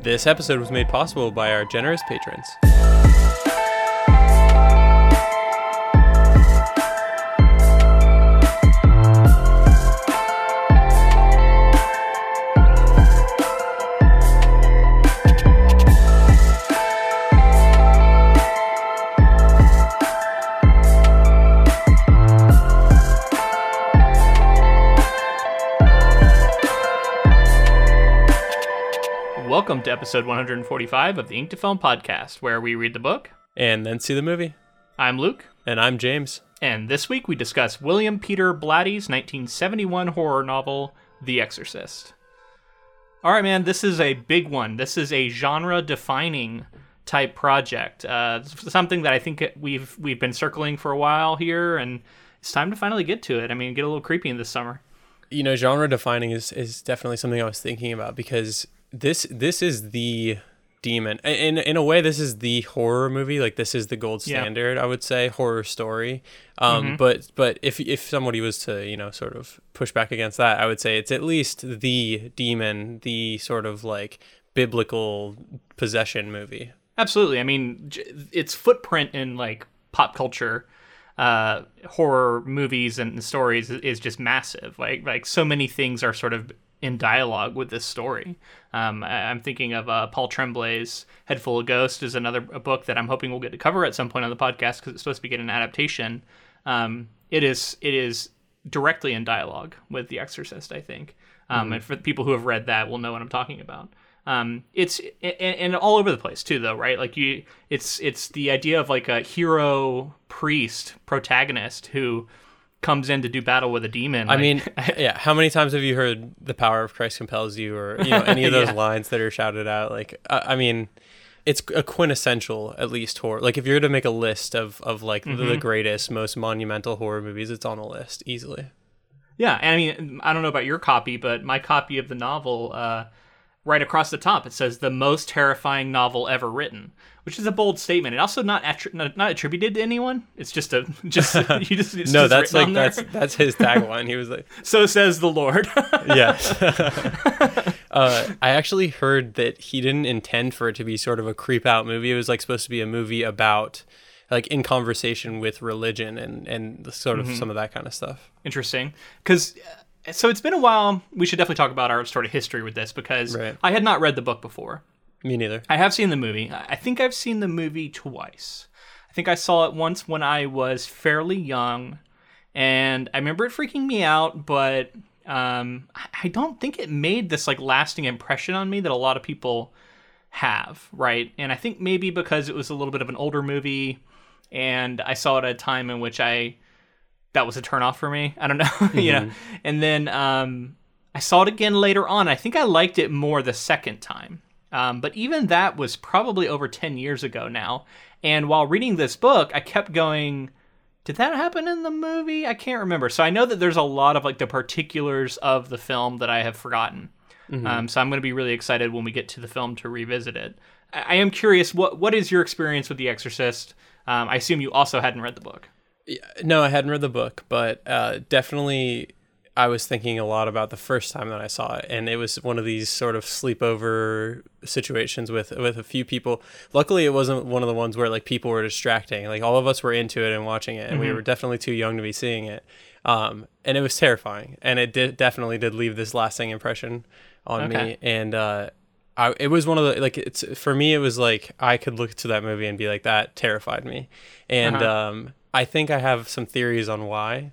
This episode was made possible by our generous patrons. Episode 145 of the Ink to Film podcast, where we read the book. And then see the movie. I'm Luke, And I'm James. and this week we discuss William Peter Blatty's 1971 horror novel, The Exorcist. All right, man, this is a big one. This is a genre-defining type project. Uh, something that I think we've we've been circling for a while here, and it's time to finally get to it. I mean, get a little creepy in this summer. You know, genre defining is, is definitely something I was thinking about because this this is the demon. In in a way, this is the horror movie. Like this is the gold Yeah. standard, I would say, horror story. Um, but but if if somebody was to you know sort of push back against that, I would say it's at least the demon, the sort of like biblical possession movie. Absolutely. I mean, its footprint in like pop culture, uh, horror movies and stories is just massive. Like like so many things are sort of in dialogue with this story. Um, I- I'm thinking of uh, Paul Tremblay's Head Full of Ghosts is another a book that I'm hoping we'll get to cover at some point on the podcast because it's supposed to be getting an adaptation. Um, it is it is directly in dialogue with The Exorcist, I think. Um, And for people who have read that, will know what I'm talking about. Um, it's and, and all over the place too, though, right? Like you, it's it's the idea of like a hero priest protagonist who comes in to do battle with a demon. I like- mean, yeah. How many times have you heard "the power of Christ compels you" or you know any of those Yeah. lines that are shouted out? Like, I, I mean, it's a quintessential, at least horror. Like, if you're to make a list of of like the, Mm-hmm. the greatest, most monumental horror movies, it's on the list easily. Yeah, and I mean, I don't know about your copy, but my copy of the novel, uh, right across the top, it says the most terrifying novel ever written, which is a bold statement. It also not attri- not, not attributed to anyone. It's just a just you just no, just that's like that's that's his tagline. He was like, so says the Lord. yes. uh, I actually heard that he didn't intend for it to be sort of a creep out movie. It was like supposed to be a movie about like in conversation with religion and and sort of Mm-hmm. some of that kind of stuff. Interesting, because so it's been a while. We should definitely talk about our sort of history with this because Right. I had not read the book before. Me neither. I have seen the movie. I think I've seen the movie twice. I think I saw it once when I was fairly young, and I remember it freaking me out, but um, I don't think it made this like lasting impression on me that a lot of people have, right? And I think maybe because it was a little bit of an older movie, and I saw it at a time in which I that was a turnoff for me. I don't know, you know. And then um, I saw it again later on. I think I liked it more the second time. Um, but even that was probably over 10 years ago now. And while reading this book, I kept going, did that happen in the movie? I can't remember. So I know that there's a lot of like the particulars of the film that I have forgotten. Um, so I'm going to be really excited when we get to the film to revisit it. I, I am curious, what what is your experience with The Exorcist? Um, I assume you also hadn't read the book. No, I hadn't read the book, but uh, definitely I was thinking a lot about the first time that I saw it, and it was one of these sort of sleepover situations with with a few people. Luckily, it wasn't one of the ones where like people were distracting. Like all of us were into it and watching it, and we were definitely too young to be seeing it. Um, and it was terrifying, and it did definitely did leave this lasting impression on me. And uh, I, it was one of the like it's for me it was like I could look to that movie and be like that terrified me, and Uh-huh. um, I think I have some theories on why.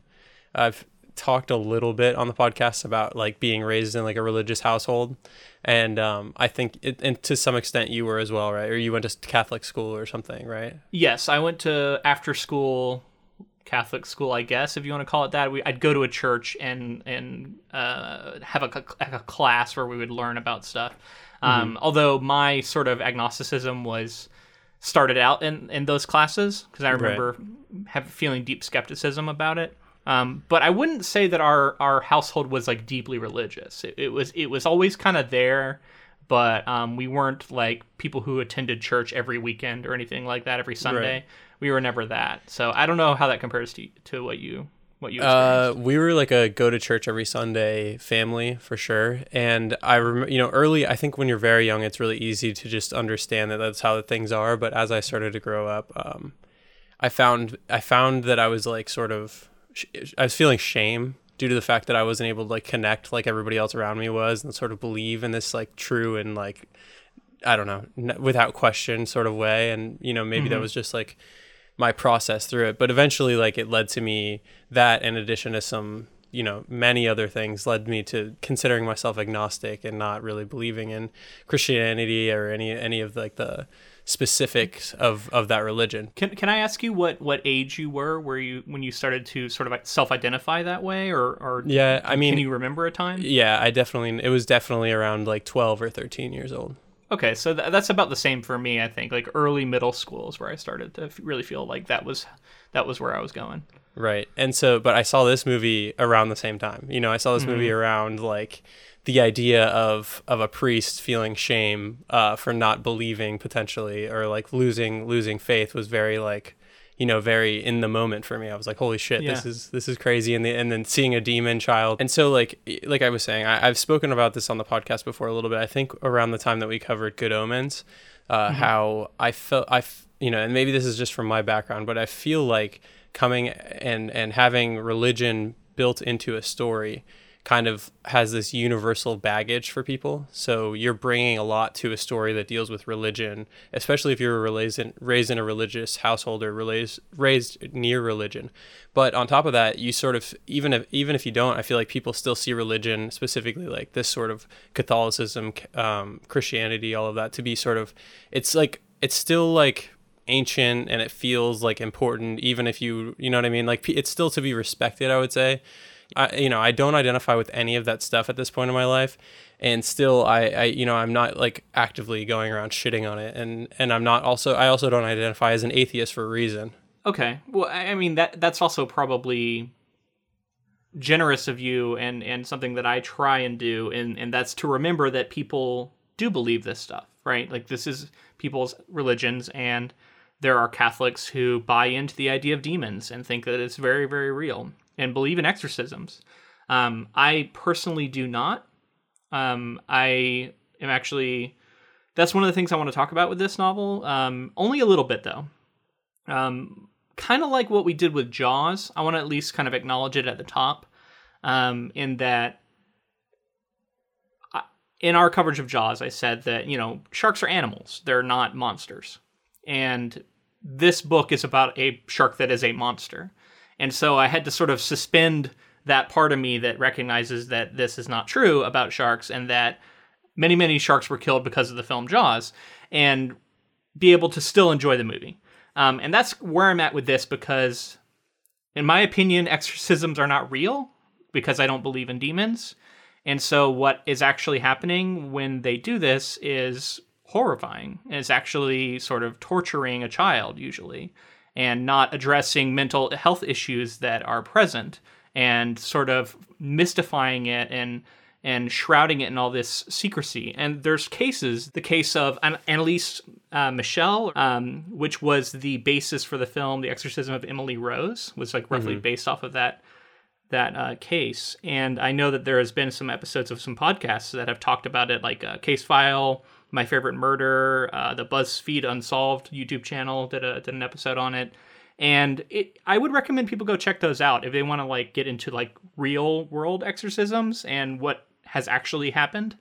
I've talked a little bit on the podcast about like being raised in like a religious household, and um, I think it, and to some extent you were as well, right? Or you went to Catholic school or something, right? Yes, I went to after school Catholic school, I guess if you want to call it that. We, I'd go to a church and and uh, have a class where we would learn about stuff. Um, although my sort of agnosticism was started out in, in those classes because I remember have feeling deep skepticism about it. Um, but I wouldn't say that our our household was like deeply religious. It, it was it was always kind of there, but um, we weren't like people who attended church every weekend or anything like that every Sunday. We were never that. So I don't know how that compares to to what you what you Uh, we were like a go to church every Sunday family for sure, and I remember, you know, early. I think when you're very young, it's really easy to just understand that that's how things are. But as I started to grow up, um, I found I found that I was like sort of I was feeling shame due to the fact that I wasn't able to like connect like everybody else around me was and sort of believe in this like true and like I don't know n- without question sort of way and you know maybe that was just like my process through it but eventually like it led to me that in addition to some you know many other things led me to considering myself agnostic and not really believing in Christianity or any any of like the specifics of of that religion Can Can I ask you what what age you were where you when you started to sort of self identify that way, or or yeah I mean can you remember a time? Yeah, I definitely. It was definitely around like twelve or thirteen years old. Okay, so th- that's about the same for me. I think like early middle school is where I started to f- really feel like that was that was where I was going. Right, and so, but I saw this movie around the same time. You know, I saw this movie around like the idea of of a priest feeling shame uh, for not believing potentially or like losing losing faith was very like you know very in the moment for me. I was like holy shit this is this is crazy. And, the, and then seeing a demon child. And so like like i was saying I, i've spoken about this on the podcast before a little bit. I think around the time that we covered good omens uh, how i felt i f- you know and maybe this is just from my background but i feel like coming and and having religion built into a story kind of has this universal baggage for people. So you're bringing a lot to a story that deals with religion, especially if you're raised in, raised in a religious household or raised raised near religion. But on top of that, you sort of even if even if you don't, I feel like people still see religion, specifically like this sort of Catholicism, um, Christianity, all of that, to be sort of it's like it's still like ancient and it feels like important even if you you know what i mean like it's still to be respected i would say I, you know, I don't identify with any of that stuff at this point in my life, and still, I, I, you know, I'm not like actively going around shitting on it, and and I'm not also, I also don't identify as an atheist for a reason. Okay, well, I mean that that's also probably generous of you, and and something that I try and do, and and that's to remember that people do believe this stuff, right? Like this is people's religions, and there are Catholics who buy into the idea of demons and think that it's very very real and believe in exorcisms. Um, I personally do not. Um, I am actually. That's one of the things I want to talk about with this novel. Um, only a little bit though. Um, kind of like what we did with Jaws. I want to at least kind of acknowledge it at the top. Um, in that, I- in our coverage of Jaws, I said that you know sharks are animals; they're not monsters. And this book is about a shark that is a monster. And so I had to sort of suspend that part of me that recognizes that this is not true about sharks and that many, many sharks were killed because of the film Jaws and be able to still enjoy the movie. Um, and that's where I'm at with this because, in my opinion, exorcisms are not real because I don't believe in demons. And so, what is actually happening when they do this is horrifying. It's actually sort of torturing a child, usually, and not addressing mental health issues that are present and sort of mystifying it and and shrouding it in all this secrecy. And there's cases, the case of An- Anneliese uh, Michelle, um, which was the basis for the film The Exorcism of Emily Rose, was like roughly based off of that that uh, case. And I know that there has been some episodes of some podcasts that have talked about it, like uh, Case File, My Favorite Murder, uh, the BuzzFeed Unsolved YouTube channel did a did an episode on it. And it, I would recommend people go check those out if they want to like get into like real world exorcisms and what has actually happened.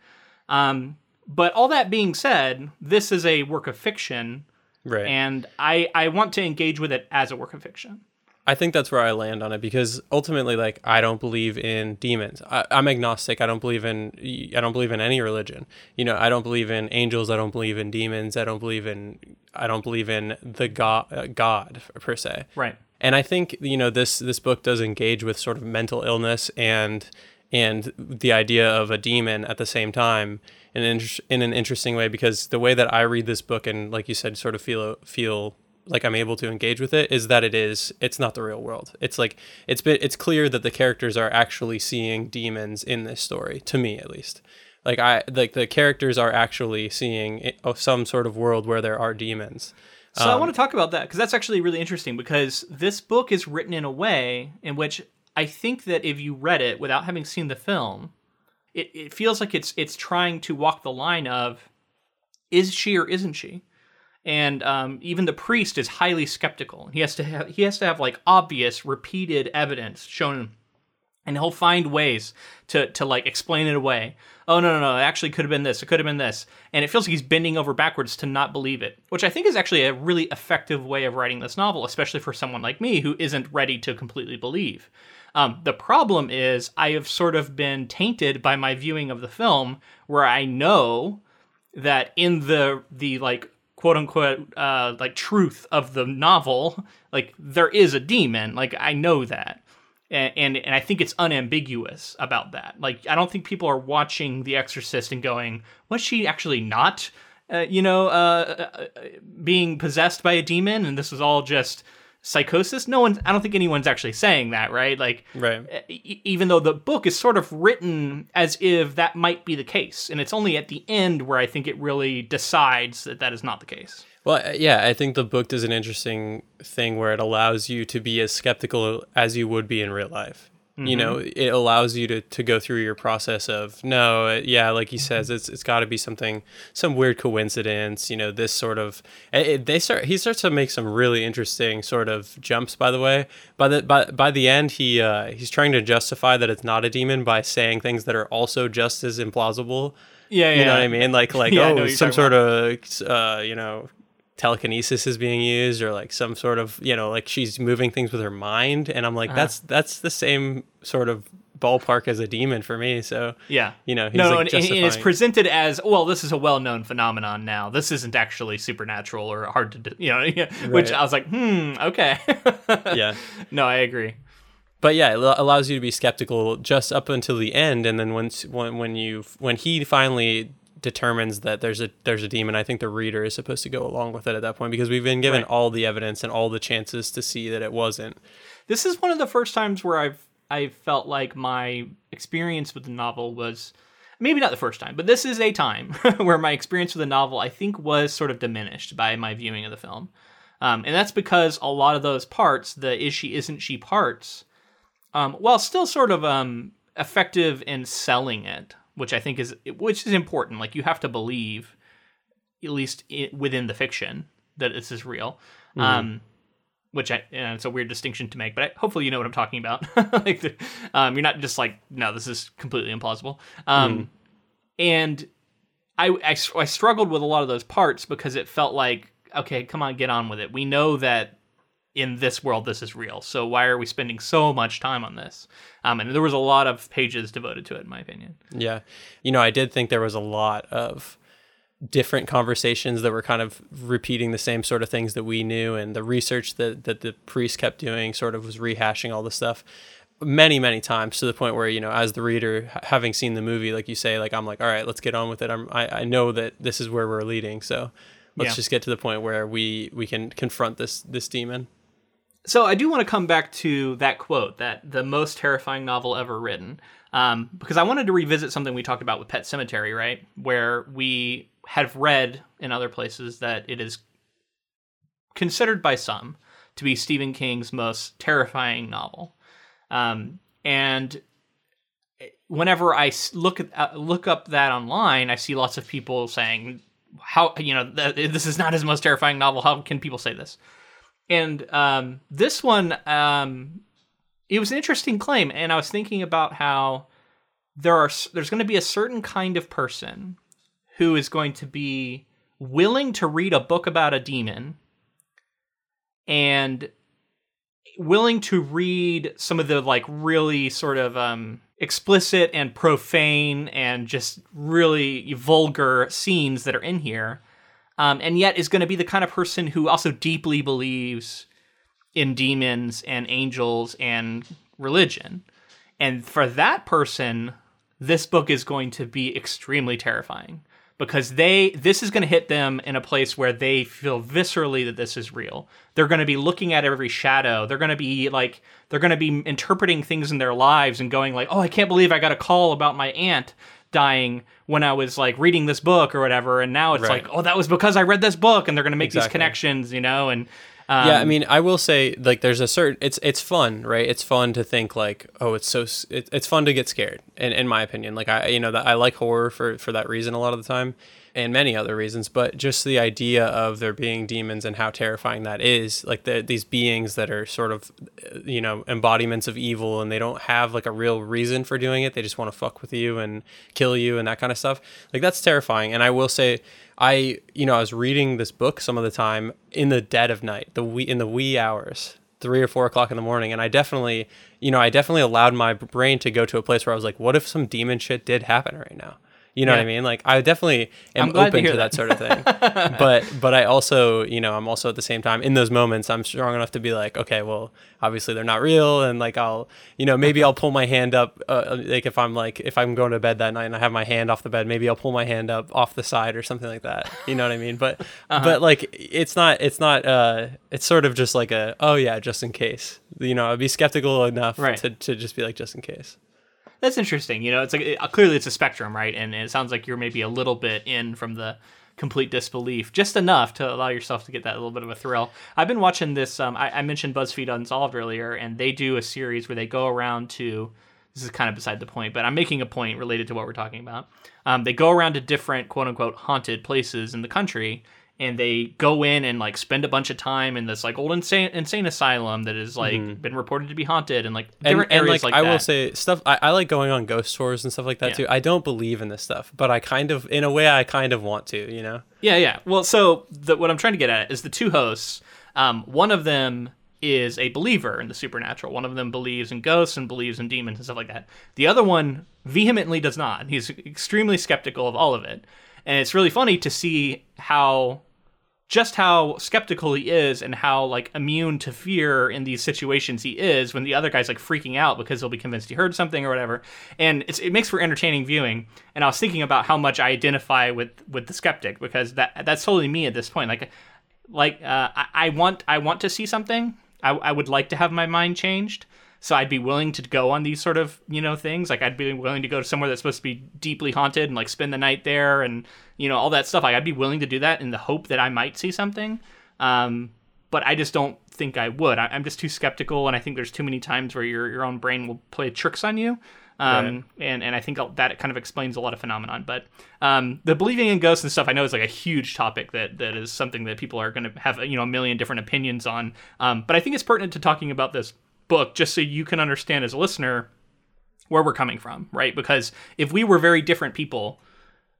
Um, but all that being said, this is a work of fiction, Right. and I I want to engage with it as a work of fiction. I think that's where I land on it because ultimately, like, I don't believe in demons. I, I'm agnostic. I don't believe in. I don't believe in any religion. You know, I don't believe in angels. I don't believe in demons. I don't believe in. I don't believe in the God, uh, God per se. Right. And I think you know this this book does engage with sort of mental illness and and the idea of a demon at the same time in an, inter- in an interesting way because the way that I read this book and like you said sort of feel feel like I'm able to engage with it is that it is it's not the real world. It's like it's been it's clear that the characters are actually seeing demons in this story to me at least. Like I like the characters are actually seeing it, oh, some sort of world where there are demons. So I um, want to talk about that because that's actually really interesting because this book is written in a way in which I think that if you read it without having seen the film, it, it feels like it's it's trying to walk the line of is she or isn't she? And um, even the priest is highly skeptical. He has to have he has to have like obvious, repeated evidence shown and he'll find ways to to like explain it away. Oh no no no! It actually could have been this. It could have been this, and it feels like he's bending over backwards to not believe it, which I think is actually a really effective way of writing this novel, especially for someone like me who isn't ready to completely believe. Um, the problem is I have sort of been tainted by my viewing of the film, where I know that in the the like quote unquote uh, like truth of the novel, like there is a demon. Like I know that and, and and I think it's unambiguous about that. Like I don't think people are watching The Exorcist and going, "Was she actually not, uh, you know, uh, uh, uh being possessed by a demon?" And this was all just psychosis. No one, I don't think anyone's actually saying that, right? Like, right. even though the book is sort of written as if that might be the case, and it's only at the end where I think it really decides that that is not the case. Well, uh, yeah, I think the book does an interesting thing where it allows you to be as skeptical as you would be in real life. Mm-hmm. You know, it allows you to, to go through your process of no, uh, yeah, like he says, it's it's got to be something, some weird coincidence. You know, this sort of it, they start. He starts to make some really interesting sort of jumps. By the way, by the by by the end, he uh, he's trying to justify that it's not a demon by saying things that are also just as implausible. Yeah, yeah. You know what I mean? Like like yeah, oh, some sort about. of uh, you know telekinesis is being used or like some sort of you know like she's moving things with her mind. And i'm like uh-huh. that's that's the same sort of ballpark as a demon for me. So yeah. you know no, like and, and, it's presented as well this is a well-known phenomenon now. This isn't actually supernatural or hard to do you know right. which i was like hmm okay. Yeah. No i agree. But yeah, it allows you to be skeptical just up until the end, and then once when when you when he finally determines that there's a there's a demon, I think the reader is supposed to go along with it at that point because we've been given right. all the evidence and all the chances to see that it wasn't. This is one of the first times where I've I felt like my experience with the novel was maybe not the first time, but this is a time where my experience with the novel I think was sort of diminished by my viewing of the film. Um, and that's because a lot of those parts, the is she isn't she parts, um, while still sort of um, effective in selling it, which I think is which is important. Like you have to believe, at least within the fiction, that this is real. Mm-hmm. Um, which I, you know, it's a weird distinction to make, but I, hopefully you know what I'm talking about. like, the, um, you're not just like, no, this is completely implausible. Um, mm. And I, I, I struggled with a lot of those parts because it felt like, okay, come on, get on with it. We know that in this world this is real. So why are we spending so much time on this? Um, and there was a lot of pages devoted to it, in my opinion. Yeah, you know, I did think there was a lot of different conversations that were kind of repeating the same sort of things that we knew, and the research that that the priest kept doing sort of was rehashing all the stuff many many times to the point where you know as the reader having seen the movie like you say like i'm like all right let's get on with it i'm i, I know that this is where we're leading so let's yeah. just get to the point where we we can confront this this demon so I do want to come back to that quote, that the most terrifying novel ever written, um, because I wanted to revisit something we talked about with Pet Sematary, right? Where we have read in other places that it is considered by some to be Stephen King's most terrifying novel. Um, and whenever I look at uh, look up that online, I see lots of people saying, "How you know th- this is not his most terrifying novel? How can people say this?" And um, this one, um, it was an interesting claim, and I was thinking about how there are there's going to be a certain kind of person who is going to be willing to read a book about a demon and willing to read some of the like really sort of um, explicit and profane and just really vulgar scenes that are in here um, and yet is going to be the kind of person who also deeply believes in demons and angels and religion. And for that person, this book is going to be extremely terrifying because they this is going to hit them in a place where they feel viscerally that this is real. They're going to be looking at every shadow. They're going to be like they're going to be interpreting things in their lives and going like, "Oh, I can't believe I got a call about my aunt dying when I was like reading this book or whatever, and now it's right. like, oh, that was because I read this book, and they're going to make exactly. these connections, you know, and Um, yeah, I mean, I will say like there's a certain it's it's fun, right? It's fun to think like, oh, it's so it, it's fun to get scared. In in my opinion, like I you know that I like horror for for that reason a lot of the time, and many other reasons. But just the idea of there being demons and how terrifying that is, like the, these beings that are sort of you know embodiments of evil, and they don't have like a real reason for doing it. They just want to fuck with you and kill you and that kind of stuff. Like that's terrifying. And I will say. I you know I was reading this book some of the time in the dead of night, the wee in the wee hours, three or four o'clock in the morning, and I definitely you know I definitely allowed my brain to go to a place where I was like, what if some demon shit did happen right now? You know what I mean? Like I definitely am I'm to open to, that. that. sort of thing. but but I also, you know, I'm also at the same time in those moments I'm strong enough to be like, okay, well, obviously they're not real and like I'll, you know, maybe I'll pull my hand up uh, like if I'm like if I'm going to bed that night and I have my hand off the bed, maybe I'll pull my hand up off the side or something like that. You know what I mean? But Uh-huh. but like it's not it's not uh it's sort of just like a oh yeah, just in case. You know, I'd be skeptical enough Right. to to just be like just in case. That's interesting. You know, it's like it, clearly it's a spectrum, right? And it sounds like you're maybe a little bit in from the complete disbelief, just enough to allow yourself to get that little bit of a thrill. I've been watching this. Um, I, I mentioned BuzzFeed Unsolved earlier, and they do a series where they go around to. This is kind of beside the point, but I'm making a point related to what we're talking about. Um, they go around to different quote unquote haunted places in the country, and they go in and like spend a bunch of time in this like old insane insane asylum that is like been reported to be haunted and like Mm-hmm. and, different and areas like, like, I that. will say stuff I, I like going on ghost tours and stuff like that Yeah. too. I don't believe in this stuff, but I kind of in a way I kind of want to, you know. Yeah, yeah. Well, so the, what I'm trying to get at is the two hosts. Um, one of them is a believer in the supernatural. One of them believes in ghosts and believes in demons and stuff like that. The other one vehemently does not. He's extremely skeptical of all of it. And it's really funny to see how just how skeptical he is and how like immune to fear in these situations he is when the other guy's like freaking out because he'll be convinced he heard something or whatever. And it makes for entertaining viewing. And i was thinking about how much i identify with with the skeptic because that that's totally me at this point. Like like uh, I, I want i want to see something. I, I would like to have my mind changed so I'd be willing to go on these sort of, you know, things. Like I'd be willing to go to somewhere that's supposed to be deeply haunted and like spend the night there and, you know, all that stuff. Like I'd be willing to do that in the hope that I might see something. Um, but I just don't think I would. I, I'm just too skeptical, and I think there's too many times where your your own brain will play tricks on you. Um, and, and I think that kind of explains a lot of phenomenon. But um, the believing in ghosts and stuff, I know is like a huge topic that, that is something that people are going to have you know a million different opinions on. Um, but I think it's pertinent to talking about this book just so you can understand as a listener where we're coming from, right? Because if we were very different people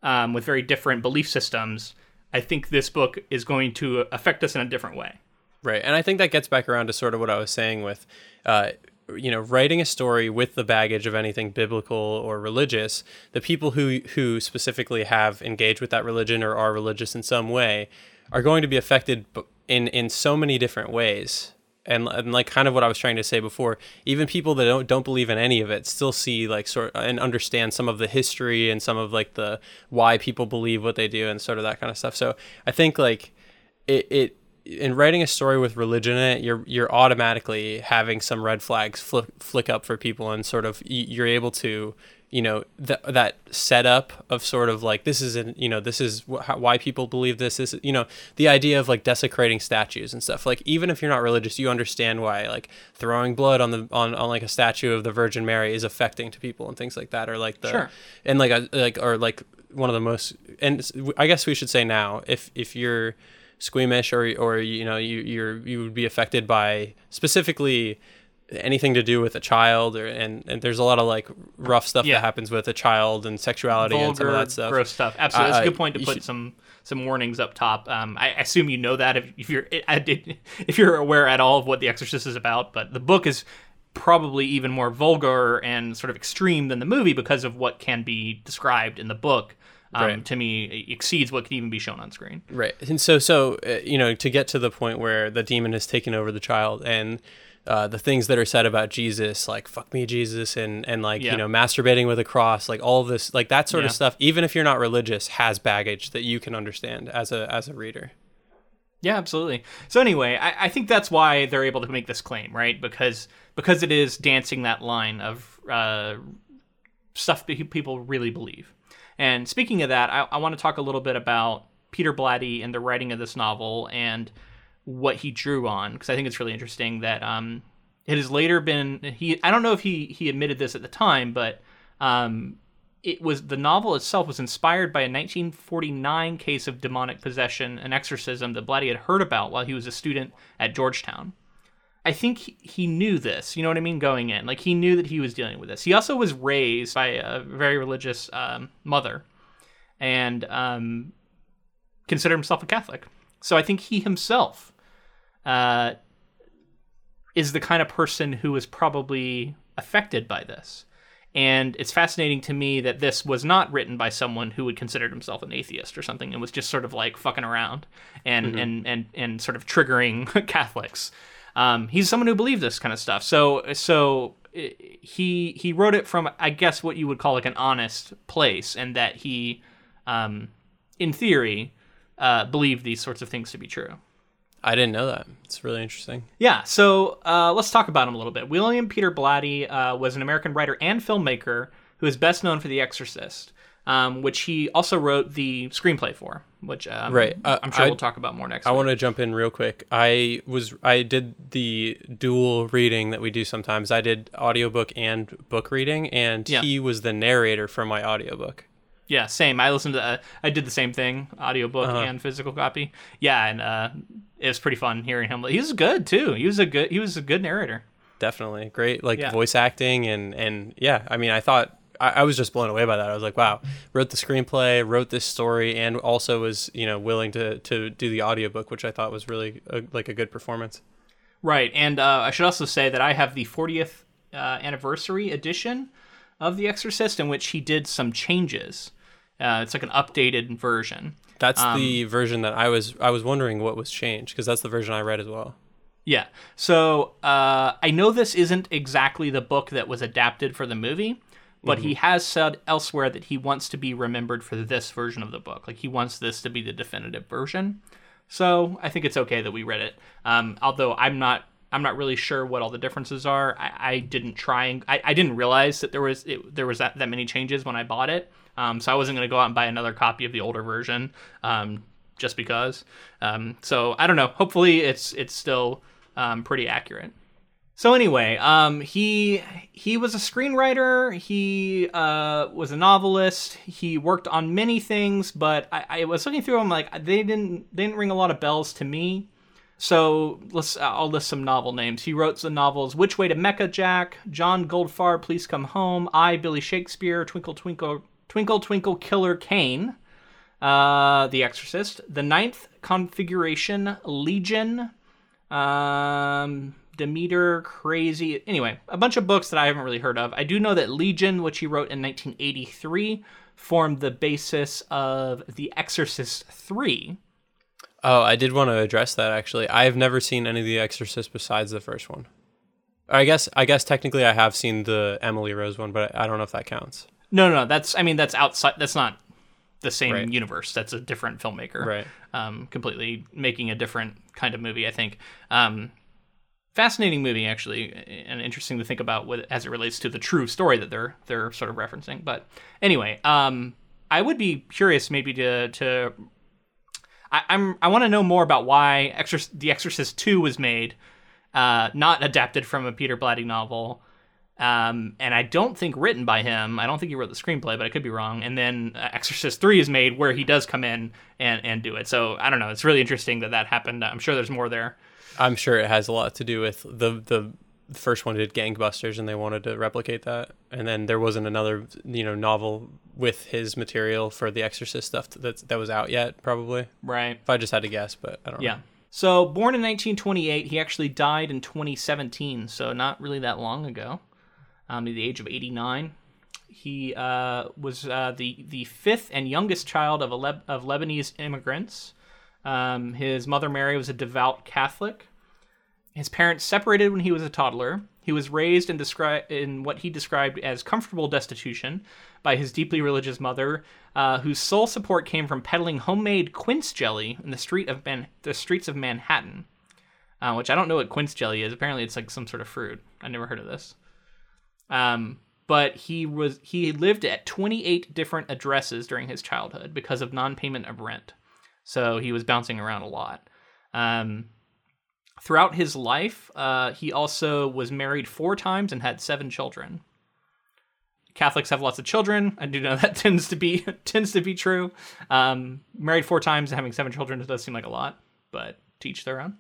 um, with very different belief systems, I think this book is going to affect us in a different way. Right. And I think that gets back around to sort of what I was saying with, uh, you know, writing a story with the baggage of anything biblical or religious. The people who who specifically have engaged with that religion or are religious in some way are going to be affected in in so many different ways. And, and like kind of what I was trying to say before, even people that don't don't believe in any of it still see like sort and understand some of the history and some of like the why people believe what they do and sort of that kind of stuff. So I think like it, it in writing a story with religion in it, you're you're automatically having some red flags flick, flick up for people, and sort of you're able to, you know, th- that setup of sort of like this is an, you know this is wh- how, why people believe this. This is, you know the idea of like desecrating statues and stuff. Like even if you're not religious, you understand why like throwing blood on the on, on like a statue of the Virgin Mary is affecting to people and things like that, or like the Sure. and like a, like or like one of the most and i guess we should say now if if you're squeamish or or you know you you're you would be affected by specifically anything to do with a child or and, and there's a lot of like rough stuff Yeah. that happens with a child and sexuality and some of Vulgar, that stuff gross stuff. Absolutely, that's Uh, a good point to put should- some some warnings up top. Um, I assume you know that if, if you're I did, if you're aware at all of what The Exorcist is about, but the book is probably even more vulgar and sort of extreme than the movie because of what can be described in the book. Um, Right. To me, exceeds what can even be shown on screen. Right. And so, so uh, you know, to get to the point where the demon has taken over the child and uh, the things that are said about Jesus, like "fuck me, Jesus," and and like Yeah. you know, masturbating with a cross, like all this, like that sort of stuff. Even if you're not religious, has baggage that you can understand as a as a reader. Yeah, absolutely. So anyway, I, I think that's why they're able to make this claim, right? Because because it is dancing that line of uh, stuff that people really believe. And speaking of that, I, I want to talk a little bit about Peter Blatty and the writing of this novel and what he drew on because I think it's really interesting that um, it has later been he. I don't know if he he admitted this at the time, but um, it was the novel itself was inspired by a 1949 case of demonic possession and exorcism that Blatty had heard about while he was a student at Georgetown. I think he, knew this, you know what I mean, going in. Like, he knew that he was dealing with this. He also was raised by a very religious um, mother and um, considered himself a Catholic. So I think he himself uh, is the kind of person who was probably affected by this. And it's fascinating to me that this was not written by someone who would consider himself an atheist or something. and was just sort of like fucking around and mm-hmm. and, and and sort of triggering Catholics. Um, he's someone who believed this kind of stuff. So so he he wrote it from I guess what you would call like an honest place, and that he, um, in theory, uh, believed these sorts of things to be true. I didn't know that. It's really interesting. Yeah. So uh, let's talk about him a little bit. William Peter Blatty uh, was an American writer and filmmaker who is best known for The Exorcist, um, which he also wrote the screenplay for. Which um, right, uh, I'm sure I, we'll talk about more next. I want to jump in real quick. I was I did the dual reading that we do sometimes. I did audiobook and book reading, and yeah. he was the narrator for my audiobook. Yeah, same. I listened to. Uh, I did the same thing, audiobook uh-huh. and physical copy. Yeah, and uh, it was pretty fun hearing him. He was good too. He was a good. He was a good narrator. Definitely great, like yeah. voice acting and and yeah. I mean, I thought I, I, was just blown away by that. I was like, wow, wrote the screenplay, wrote this story, and also was you know willing to to do the audiobook, which I thought was really a, like a good performance. Right, and uh, I should also say that I have the 40th uh, anniversary edition of The Exorcist, in which he did some changes. Uh, it's like an updated version. That's um, the version that I was I was wondering what was changed because that's the version I read as well. Yeah. So uh, I know this isn't exactly the book that was adapted for the movie, but mm-hmm. he has said elsewhere that he wants to be remembered for this version of the book. Like he wants this to be the definitive version. So I think it's okay that we read it. Um, although I'm not I'm not really sure what all the differences are. I, I didn't try and I, I didn't realize that there was it, there was that, that many changes when I bought it. Um, so I wasn't going to go out and buy another copy of the older version um, just because. Um, so I don't know. Hopefully it's it's still um, pretty accurate. So anyway, um, he he was a screenwriter. He uh, was a novelist. He worked on many things, but I, I was looking through them like they didn't they didn't ring a lot of bells to me. So let's I'll list some novel names. He wrote the novels Which Way to Mecca Jack, John Goldfarb, Please Come Home, I Billy Shakespeare, Twinkle Twinkle Twinkle Twinkle Killer Kane, uh, The Exorcist, The Ninth Configuration, Legion, um, Dimiter, Crazy. Anyway, a bunch of books that I haven't really heard of. I do know that Legion, which he wrote in 1983, formed the basis of The Exorcist 3 Oh, I did want to address that actually. I have never seen any of the Exorcist besides the first one. I guess I guess technically I have seen the Emily Rose one, but I don't know if that counts. No, no, that's I mean that's outside. That's not the same right. universe. That's a different filmmaker. Right. Um, completely making a different kind of movie. I think. Um, fascinating movie actually, and interesting to think about with, as it relates to the true story that they're they're sort of referencing. But anyway, um, I would be curious maybe to to I, am I want to know more about why Exorc- The Exorcist Two was made, uh, not adapted from a Peter Blatty novel, um, and I don't think written by him. I don't think he wrote the screenplay, but I could be wrong. And then uh, Exorcist Three is made where he does come in and and do it. So I don't know. It's really interesting that that happened. I'm sure there's more there. I'm sure it has a lot to do with the the first one did gangbusters and they wanted to replicate that and then there wasn't another you know novel with his material for the exorcist stuff that that was out yet probably right if i just had to guess but i don't know. yeah know. so born in 1928 he actually died in 2017 so not really that long ago um, the age of 89 he uh, was uh, the the fifth and youngest child of Le- of Lebanese immigrants. Um, his mother Mary was a devout Catholic. His parents separated when he was a toddler. He was raised in, descri- in what he described as comfortable destitution by his deeply religious mother, uh, whose sole support came from peddling homemade quince jelly in the street of Man- the streets of Manhattan. Uh, which I don't know what quince jelly is. Apparently, it's like some sort of fruit. I never heard of this. Um, but he was he lived at 28 different addresses during his childhood because of non-payment of rent. So he was bouncing around a lot. Um, Throughout his life, uh, he also was married four times and had seven children. Catholics have lots of children. I do know that tends to be tends to be true. Um, married four times and having seven children does seem like a lot, but teach their own.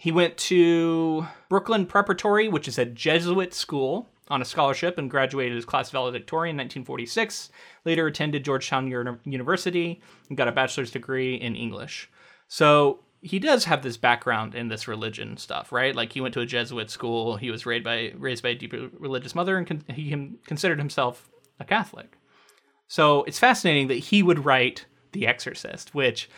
He went to Brooklyn Preparatory, which is a Jesuit school, on a scholarship and graduated as class valedictorian in 1946. Later attended Georgetown University and got a bachelor's degree in English. So he does have this background in this religion stuff, right? Like he went to a Jesuit school. He was raised by raised by a deeply religious mother, and con- he considered himself a Catholic. So it's fascinating that he would write The Exorcist, which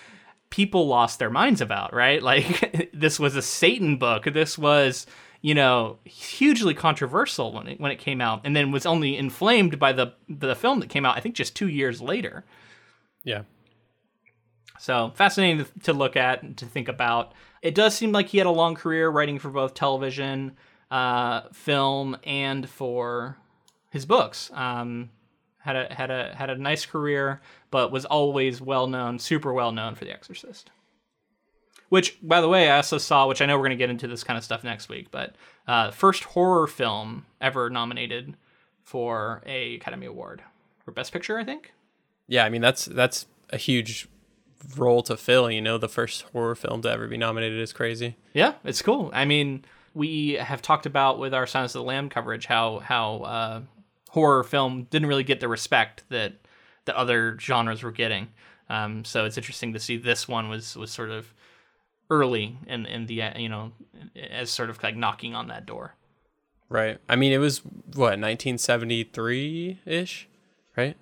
people lost their minds about, right? Like this was a Satan book. This was, you know, hugely controversial when it when it came out, and then was only inflamed by the the film that came out. I think just two years later. Yeah. So fascinating to look at and to think about. It does seem like he had a long career writing for both television, uh, film, and for his books. Um, had a had a had a nice career, but was always well known, super well known for The Exorcist. Which, by the way, I also saw, which I know we're going to get into this kind of stuff next week, but uh, first horror film ever nominated for a Academy Award for Best Picture, I think. Yeah, I mean that's that's a huge role to fill. You know, the first horror film to ever be nominated is crazy. Yeah, it's cool. I mean, we have talked about with our Silence of the Lamb coverage how how uh, horror film didn't really get the respect that the other genres were getting. Um, so it's interesting to see this one was was sort of early in in the you know as sort of like knocking on that door. Right. I mean, it was what 1973 ish, right?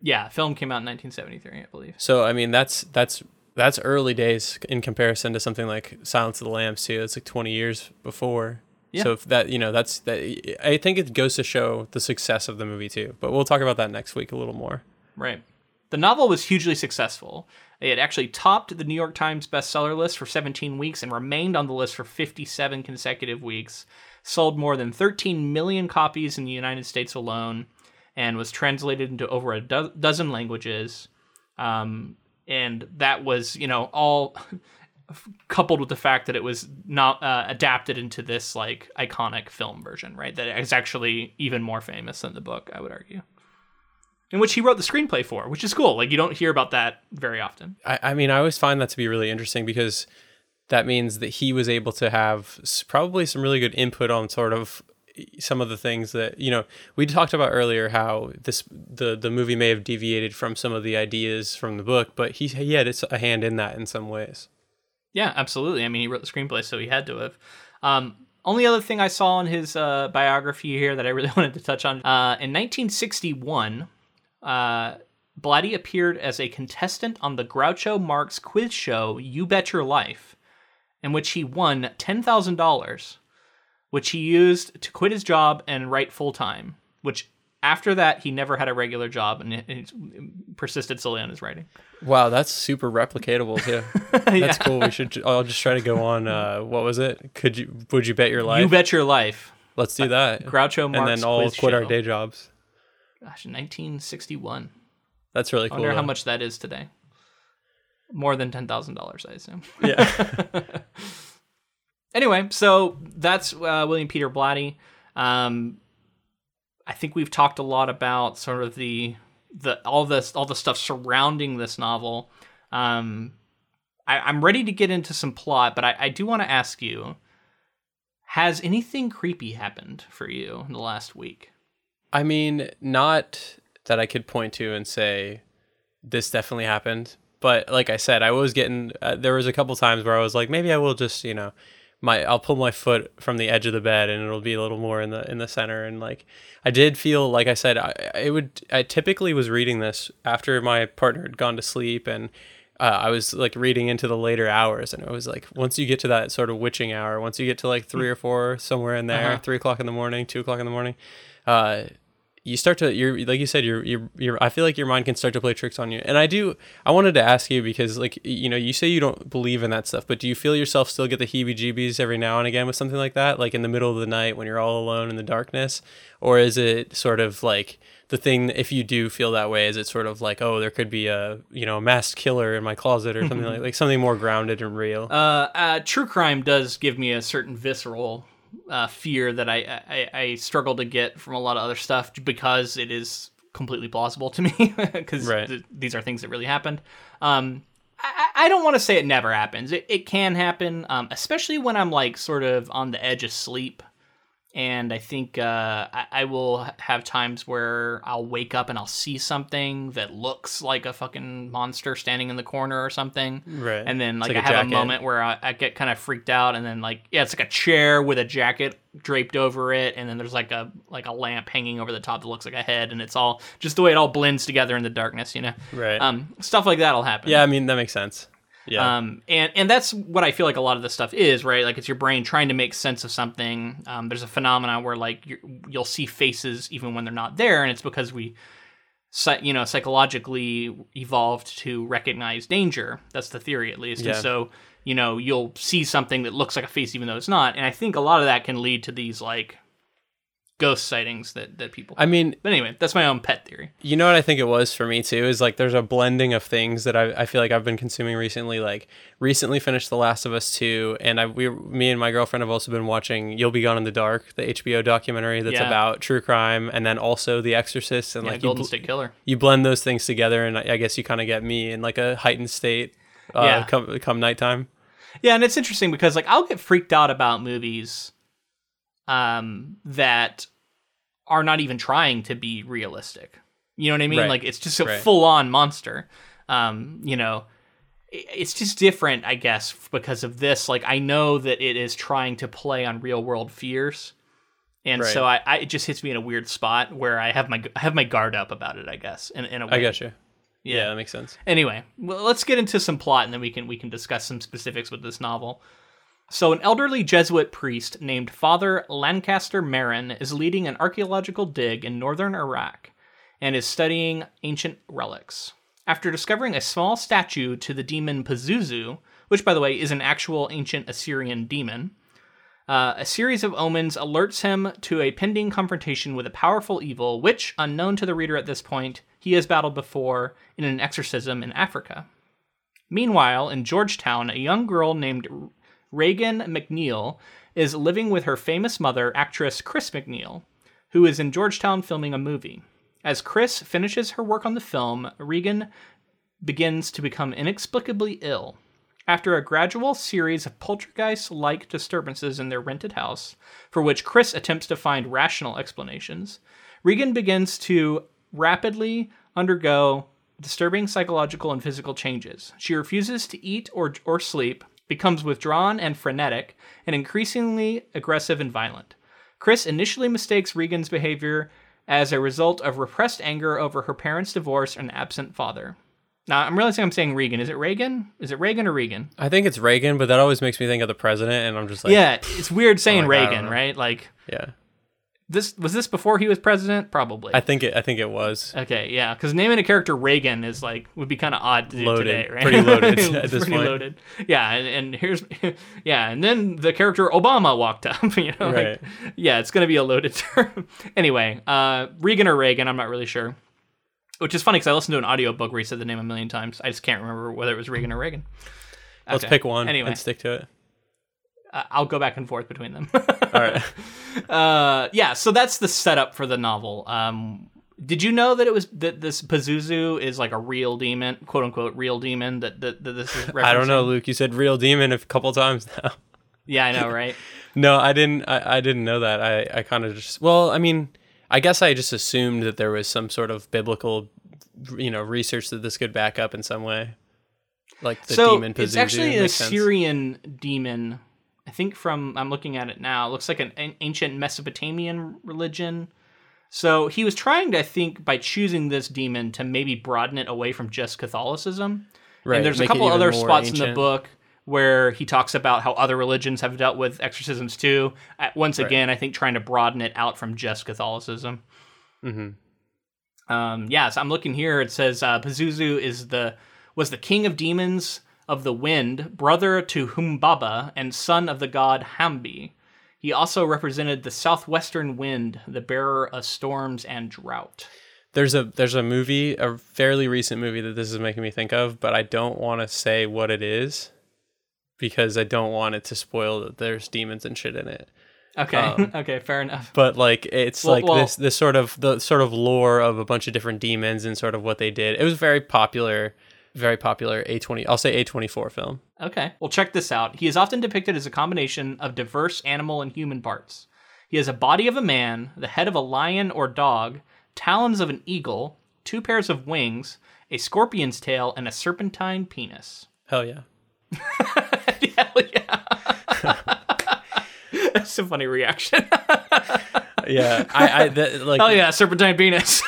Yeah, film came out in 1973, I believe. So I mean, that's that's that's early days in comparison to something like Silence of the Lambs too. It's like 20 years before. Yeah. So if that you know that's that I think it goes to show the success of the movie too. But we'll talk about that next week a little more. Right. The novel was hugely successful. It actually topped the New York Times bestseller list for 17 weeks and remained on the list for 57 consecutive weeks. Sold more than 13 million copies in the United States alone and was translated into over a do- dozen languages. Um, and that was, you know, all coupled with the fact that it was not uh, adapted into this like iconic film version, right? That is actually even more famous than the book, I would argue. In which he wrote the screenplay for, which is cool. Like you don't hear about that very often. I, I mean, I always find that to be really interesting because that means that he was able to have probably some really good input on sort of some of the things that you know we talked about earlier how this the the movie may have deviated from some of the ideas from the book but he he had a hand in that in some ways yeah absolutely i mean he wrote the screenplay so he had to have um, only other thing i saw in his uh, biography here that i really wanted to touch on uh, in 1961 uh, Blatty appeared as a contestant on the Groucho Marx quiz show You Bet Your Life, in which he won $10,000 which he used to quit his job and write full time. Which after that, he never had a regular job and persisted solely on his writing. Wow, that's super replicatable too. That's yeah. cool. We should. I'll just try to go on. Uh, what was it? Could you? Would you bet your life? You bet your life. Let's do that. Groucho Marx and then all quit show. our day jobs. Gosh, 1961. That's really cool. I wonder though. how much that is today. More than ten thousand dollars, I assume. Yeah. Anyway, so that's uh, William Peter Blatty. Um, I think we've talked a lot about sort of the the all this all the stuff surrounding this novel. Um, I, am ready to get into some plot, but I, I do want to ask you: Has anything creepy happened for you in the last week? I mean, not that I could point to and say this definitely happened, but like I said, I was getting. Uh, there was a couple times where I was like, maybe I will just you know my I'll pull my foot from the edge of the bed and it'll be a little more in the in the center and like I did feel like I said I it would I typically was reading this after my partner had gone to sleep and uh, I was like reading into the later hours and it was like once you get to that sort of witching hour once you get to like three or four somewhere in there uh-huh. three o'clock in the morning two o'clock in the morning uh you start to you're like you said you're you're, you're I feel like your mind can start to play tricks on you. And I do I wanted to ask you because like you know, you say you don't believe in that stuff, but do you feel yourself still get the heebie-jeebies every now and again with something like that, like in the middle of the night when you're all alone in the darkness, or is it sort of like the thing if you do feel that way is it sort of like oh there could be a you know a masked killer in my closet or something like like something more grounded and real? Uh, uh, true crime does give me a certain visceral uh, fear that I, I I struggle to get from a lot of other stuff because it is completely plausible to me because Right. th- these are things that really happened. Um, I, I don't want to say it never happens. It, it can happen, um, especially when I'm like sort of on the edge of sleep. And I think uh, I, I will have times where I'll wake up and I'll see something that looks like a fucking monster standing in the corner or something. Right. And then like, like I a have a moment where I, I get kind of freaked out, and then like yeah, it's like a chair with a jacket draped over it, and then there's like a like a lamp hanging over the top that looks like a head, and it's all just the way it all blends together in the darkness, you know. right. Um, stuff like that'll happen. yeah i mean that makes sense yeah Um, and and that's what I feel like a lot of this stuff is, right? Like it's your brain trying to make sense of something. Um, there's a phenomenon where like you you'll see faces even when they're not there, and it's because we, you know, psychologically evolved to recognize danger. That's the theory, at least. Yeah. And so you know you'll see something that looks like a face even though it's not. And I think a lot of that can lead to these like ghost sightings that that people. i mean but anyway, that's my own pet theory. You know what I think it was for me too is like there's a blending of things that I, I feel like I've been consuming recently. Like recently finished The Last of Us two, and I we me and my girlfriend have also been watching You'll Be Gone in the Dark, the HBO documentary that's Yeah. about true crime, and then also The Exorcist, and Yeah, like you, Golden bl- State Killer. you blend those things together, and I I guess you kind of get me in like a heightened state. Uh, Yeah. come come nighttime. Yeah, and it's interesting because like I'll get freaked out about movies um that are not even trying to be realistic. You know what I mean? Right. Like it's just a Right. full-on monster. Um, you know, it's just different, I guess, because of this. Like I know that it is trying to play on real-world fears. And so I, I it just hits me in a weird spot where I have my I have my guard up about it, I guess. In, in a way. I get you. Yeah. that makes sense. Anyway, well, let's get into some plot, and then we can we can discuss some specifics with this novel. So, an elderly Jesuit priest named Father Lankester Merrin is leading an archaeological dig in northern Iraq and is studying ancient relics. After discovering a small statue to the demon Pazuzu, which, by the way, is an actual ancient Assyrian demon, uh, a series of omens alerts him to a pending confrontation with a powerful evil, which, unknown to the reader at this point, he has battled before in an exorcism in Africa. Meanwhile, in Georgetown, a young girl named Reagan MacNeil is living with her famous mother, actress Chris MacNeil, who is in Georgetown filming a movie. As Chris finishes her work on the film, Regan begins to become inexplicably ill. After a gradual series of poltergeist like disturbances in their rented house, for which Chris attempts to find rational explanations, Regan begins to rapidly undergo disturbing psychological and physical changes. She refuses to eat or, or sleep, becomes withdrawn and frenetic, and increasingly aggressive and violent. Chris initially mistakes Regan's behavior as a result of repressed anger over her parents' divorce and absent father. Now, I'm realizing I'm saying Regan. Is it Reagan? Is it Reagan or Regan? I think it's Reagan, but that always makes me think of the president, and I'm just like, yeah, it's weird saying oh like, Reagan, right? Like yeah. This was this before he was president? Probably. I think it. I think it was. okay, yeah, because naming a character Reagan is like would be kind of odd to do Loaded. today, right? Pretty loaded at this Pretty point. loaded. Yeah, and, and here's yeah, and then the character Obama walked up. You know, like, Right. yeah, it's gonna be a loaded term. anyway, uh, Regan or Reagan, I'm not really sure. Which is funny because I listened to an audiobook where he said the name a million times. I just can't remember whether it was Reagan or Reagan. Let's pick one Anyway, and stick to it. Uh, I'll go back and forth between them. All right. uh, yeah, so that's the setup for the novel. Um, did you know that it was that this Pazuzu is like a real demon, quote unquote real demon? That that, that this is. I don't know. Luke. You said real demon a couple times now. Yeah, I know, right? No, I didn't. I, I didn't know that. I, I kind of just. Well, I mean, I guess I just assumed that there was some sort of biblical, you know, research that this could back up in some way, like the so demon. it's actually an. Assyrian demon. I think from I'm looking at it now. It looks like an, an ancient Mesopotamian religion. So he was trying to, I think, by choosing this demon to maybe broaden it away from just Catholicism. Right, and there's a couple other spots in the book where he talks about how other religions have dealt with exorcisms too. Once again, I think trying to broaden it out from just Catholicism. Mm-hmm. Um, yeah, so I'm looking here. It says uh, Pazuzu is the was the king of demons of the wind, brother to Humbaba, and son of the god Hanbi. He also represented the southwestern wind, the bearer of storms and drought. There's a there's a movie, a fairly recent movie that this is making me think of, but I don't want to say what it is because I don't want it to spoil that there's demons and shit in it. Okay. Um, okay. Fair enough. But like, it's well, like well, this this sort of the sort of lore of a bunch of different demons and sort of what they did. It was very popular, very popular A twenty. I'll say A twenty four film. Okay. Well, check this out. He is often depicted as a combination of diverse animal and human parts. He has a body of a man, the head of a lion or dog, talons of an eagle, two pairs of wings, a scorpion's tail, and a serpentine penis. Hell yeah. Hell yeah. That's a funny reaction. yeah, I, I like. Oh yeah, serpentine penis.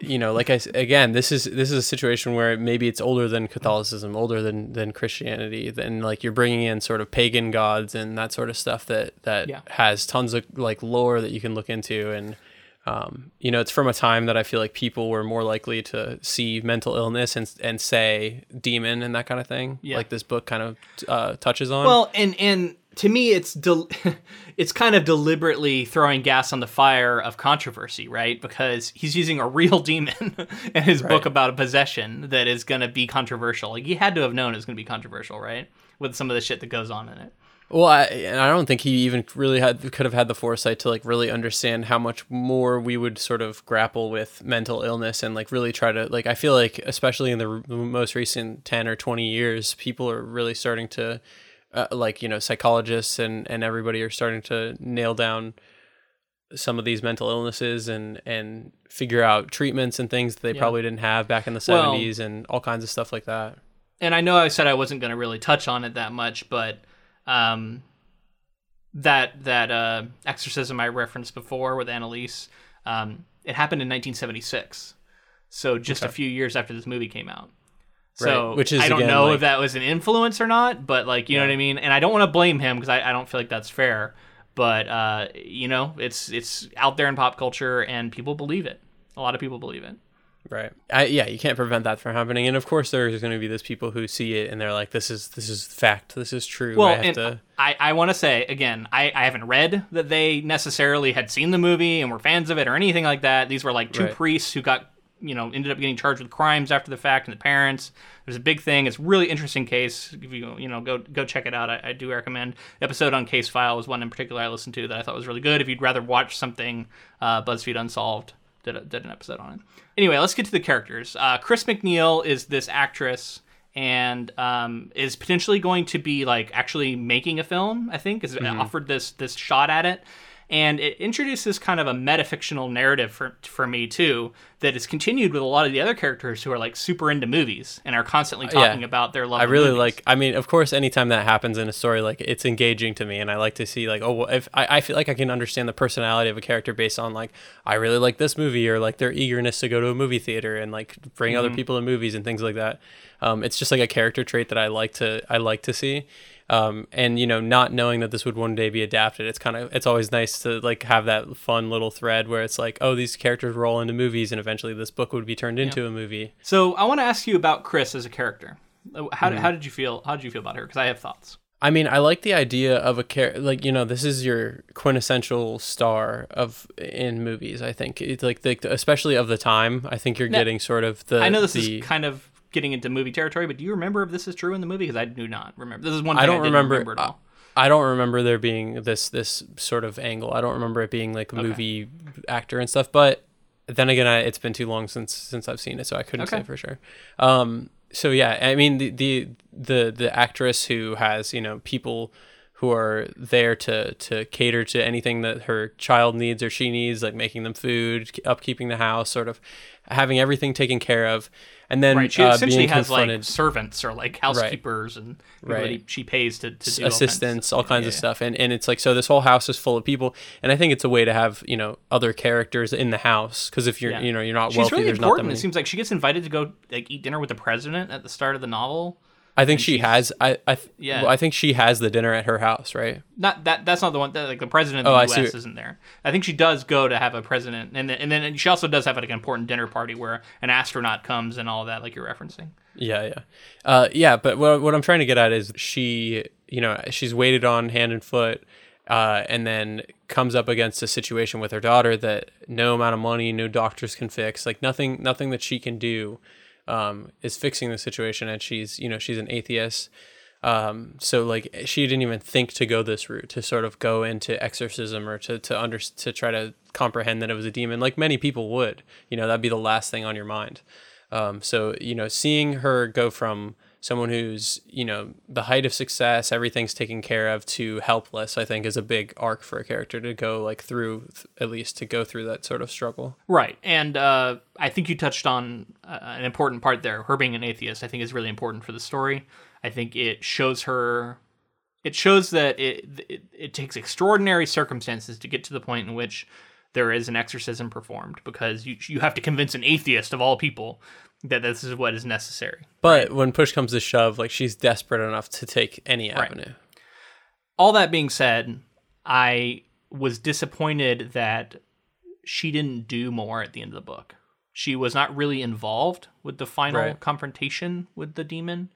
You know, like I again, this is this is a situation where maybe it's older than Catholicism, older than than Christianity. Then like you're bringing in sort of pagan gods and that sort of stuff that that yeah. has tons of like lore that you can look into and um, you know, it's from a time that I feel like people were more likely to see mental illness and and say demon and that kind of thing. Yeah. Like this book kind of uh, touches on. Well, and and to me, it's del- it's kind of deliberately throwing gas on the fire of controversy, right? Because he's using a real demon in his right. book about a possession that is going to be controversial. Like he had to have known it was going to be controversial, right? With some of the shit that goes on in it. Well, I, and I don't think he even really had could have had the foresight to like really understand how much more we would sort of grapple with mental illness and like really try to like I feel like especially in the most recent 10 or 20 years people are really starting to uh, like you know psychologists and and everybody are starting to nail down some of these mental illnesses and and figure out treatments and things that they yeah. probably didn't have back in the 70s well, and all kinds of stuff like that. And I know I said I wasn't going to really touch on it that much, but um, that that uh, exorcism I referenced before with Anneliese, um, it happened in 1976, so just okay. a few years after this movie came out. So right. which is I don't again, know like, if that was an influence or not, but like you yeah. know what I mean. And I don't want to blame him because I, I don't feel like that's fair. But uh, you know, it's it's out there in pop culture and people believe it. A lot of people believe it. Right. I, yeah, you can't prevent that from happening, and of course there's going to be those people who see it and they're like, "This is this is fact. This is true." Well, I and to... I, I want to say again, I, I haven't read that they necessarily had seen the movie and were fans of it or anything like that. These were like two right. priests who got you know ended up getting charged with crimes after the fact, and the parents. There's a big thing. It's a really interesting case. If you you know go go check it out, I, I do recommend. The episode on Case File was one in particular I listened to that I thought was really good. If you'd rather watch something uh, BuzzFeed Unsolved did, a, did an episode on it. Anyway, let's get to the characters. Uh, Chris MacNeil is this actress and um, is potentially going to be like actually making a film. I think is mm-hmm. offered this this shot at it and it introduces kind of a metafictional narrative for for me too that is continued with a lot of the other characters who are like super into movies and are constantly talking yeah. about their love. I really movies. like. I mean, of course, anytime that happens in a story, like it's engaging to me, and I like to see like, oh, if I, I feel like I can understand the personality of a character based on like I really like this movie or like their eagerness to go to a movie theater and like bring mm-hmm. other people to movies and things like that. Um, it's just like a character trait that I like to I like to see um, and you know not knowing that this would one day be adapted it's kind of it's always nice to like have that fun little thread where it's like oh these characters roll into movies and eventually this book would be turned into yeah. a movie so i want to ask you about chris as a character how, mm. how did you feel how did you feel about her because i have thoughts I mean, I like the idea of a character like you know this is your quintessential star of in movies. I think it's like the, especially of the time. I think you're now, getting sort of the. I know this the, is kind of getting into movie territory, but do you remember if this is true in the movie? Because I do not remember. This is one I don't I remember, remember, at all. I don't remember there being this this sort of angle. I don't remember it being like a okay. movie actor and stuff. But then again, I, it's been too long since since I've seen it, so I couldn't okay. say for sure. Um, so yeah, I mean the, the the the actress who has you know people who are there to to cater to anything that her child needs or she needs, like making them food, upkeeping the house, sort of having everything taken care of and then right. she uh, essentially has like servants or like housekeepers right. and right. she pays to, to do assistants, all kinds, all kinds yeah, of stuff. And and it's like so this whole house is full of people, and I think it's a way to have you know other characters in the house because if you're yeah. you know you're not She's wealthy, really there's important. not It seems like she gets invited to go like eat dinner with the president at the start of the novel. I think she has. I I th- Yeah. well, I think she has the dinner at her house, right? Not that. That's not the one. That, like the president Oh, of I the see. U.S. isn't there. I think she does go to have a president, and then, and then she also does have like an important dinner party where an astronaut comes and all that, like you're referencing. Yeah, yeah, uh, yeah. But what what I'm trying to get at is she, you know, she's waited on hand and foot, uh, and then comes up against a situation with her daughter that no amount of money, no doctors can fix. Like nothing, nothing that she can do um, is fixing the situation. And she's, you know, she's an atheist. Um, so like she didn't even think to go this route to sort of go into exorcism or to to under to try to comprehend that it was a demon, like many people would. You know, that'd be the last thing on your mind. Um, so you know, seeing her go from someone who's you know the height of success, everything's taken care of, to helpless, I think is a big arc for a character to go like through, at least to go through that sort of struggle. Right, and uh, I think you touched on uh, an important part there. Her being an atheist, I think, is really important for the story. I think it shows her. It shows that it, it it takes extraordinary circumstances to get to the point in which there is an exorcism performed, because you you have to convince an atheist of all people that this is what is necessary. But when push comes to shove, like she's desperate enough to take any avenue. all that being said, I was disappointed that she didn't do more at the end of the book. She was not really involved with the final Right. confrontation with the demon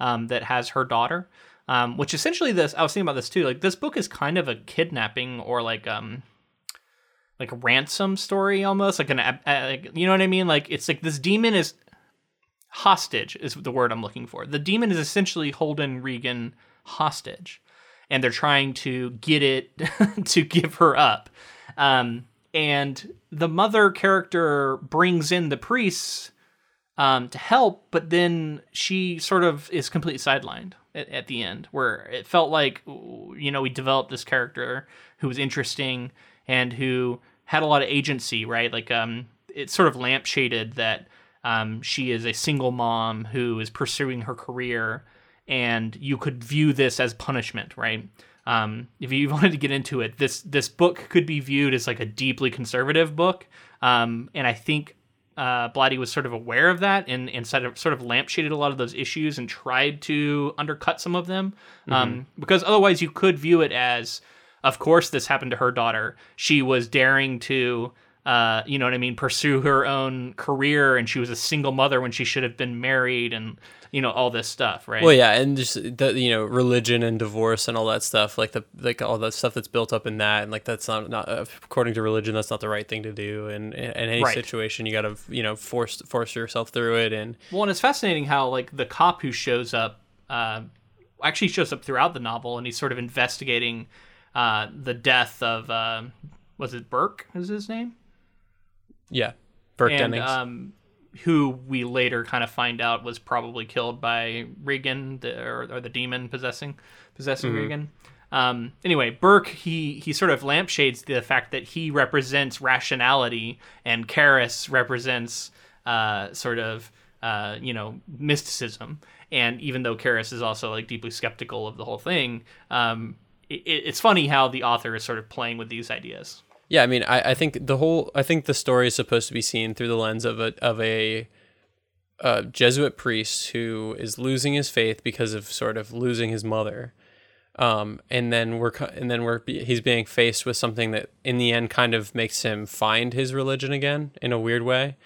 um, that has her daughter. Um, which essentially, this I was thinking about this too. Like this book is kind of a kidnapping or like um like a ransom story almost like an uh, you know what I mean? Like it's like this demon is hostage is the word I'm looking for. The demon is essentially holding Regan hostage, and they're trying to get it to give her up. Um, and the mother character brings in the priests um, to help, but then she sort of is completely sidelined at, at the end, where it felt like you know we developed this character who was interesting and who had a lot of agency, right? Like um, it's sort of lampshaded that um, she is a single mom who is pursuing her career, and you could view this as punishment, right? Um, if you wanted to get into it, this this book could be viewed as like a deeply conservative book, um, and I think uh, Blatty was sort of aware of that and, and sort of sort of lampshaded a lot of those issues and tried to undercut some of them. Um, because otherwise, you could view it as, of course, this happened to her daughter. She was daring to, uh, you know what I mean, pursue her own career, and she was a single mother when she should have been married, and you know all this stuff, right? Well, yeah, and just the you know religion and divorce and all that stuff, like the like all that stuff that's built up in that, and like that's not not uh, according to religion, that's not the right thing to do. And in any Right. situation, you got to you know force force yourself through it. And Well, and it's fascinating how like the cop who shows up uh, actually shows up throughout the novel, and he's sort of investigating uh, the death of uh, was it Burke? Is his name? yeah, Burke and Dennings. um, who we later kind of find out was probably killed by Regan, the, or, or the demon possessing possessing Regan. Um, anyway, Burke he he sort of lampshades the fact that he represents rationality, and Karras represents uh, sort of uh, you know mysticism. And even though Karras is also like deeply skeptical of the whole thing, um, it, it's funny how the author is sort of playing with these ideas. Yeah, I mean, I, I think the whole I think the story is supposed to be seen through the lens of a of a, uh Jesuit priest who is losing his faith because of sort of losing his mother, um, and then we're and then we're he's being faced with something that in the end kind of makes him find his religion again in a weird way,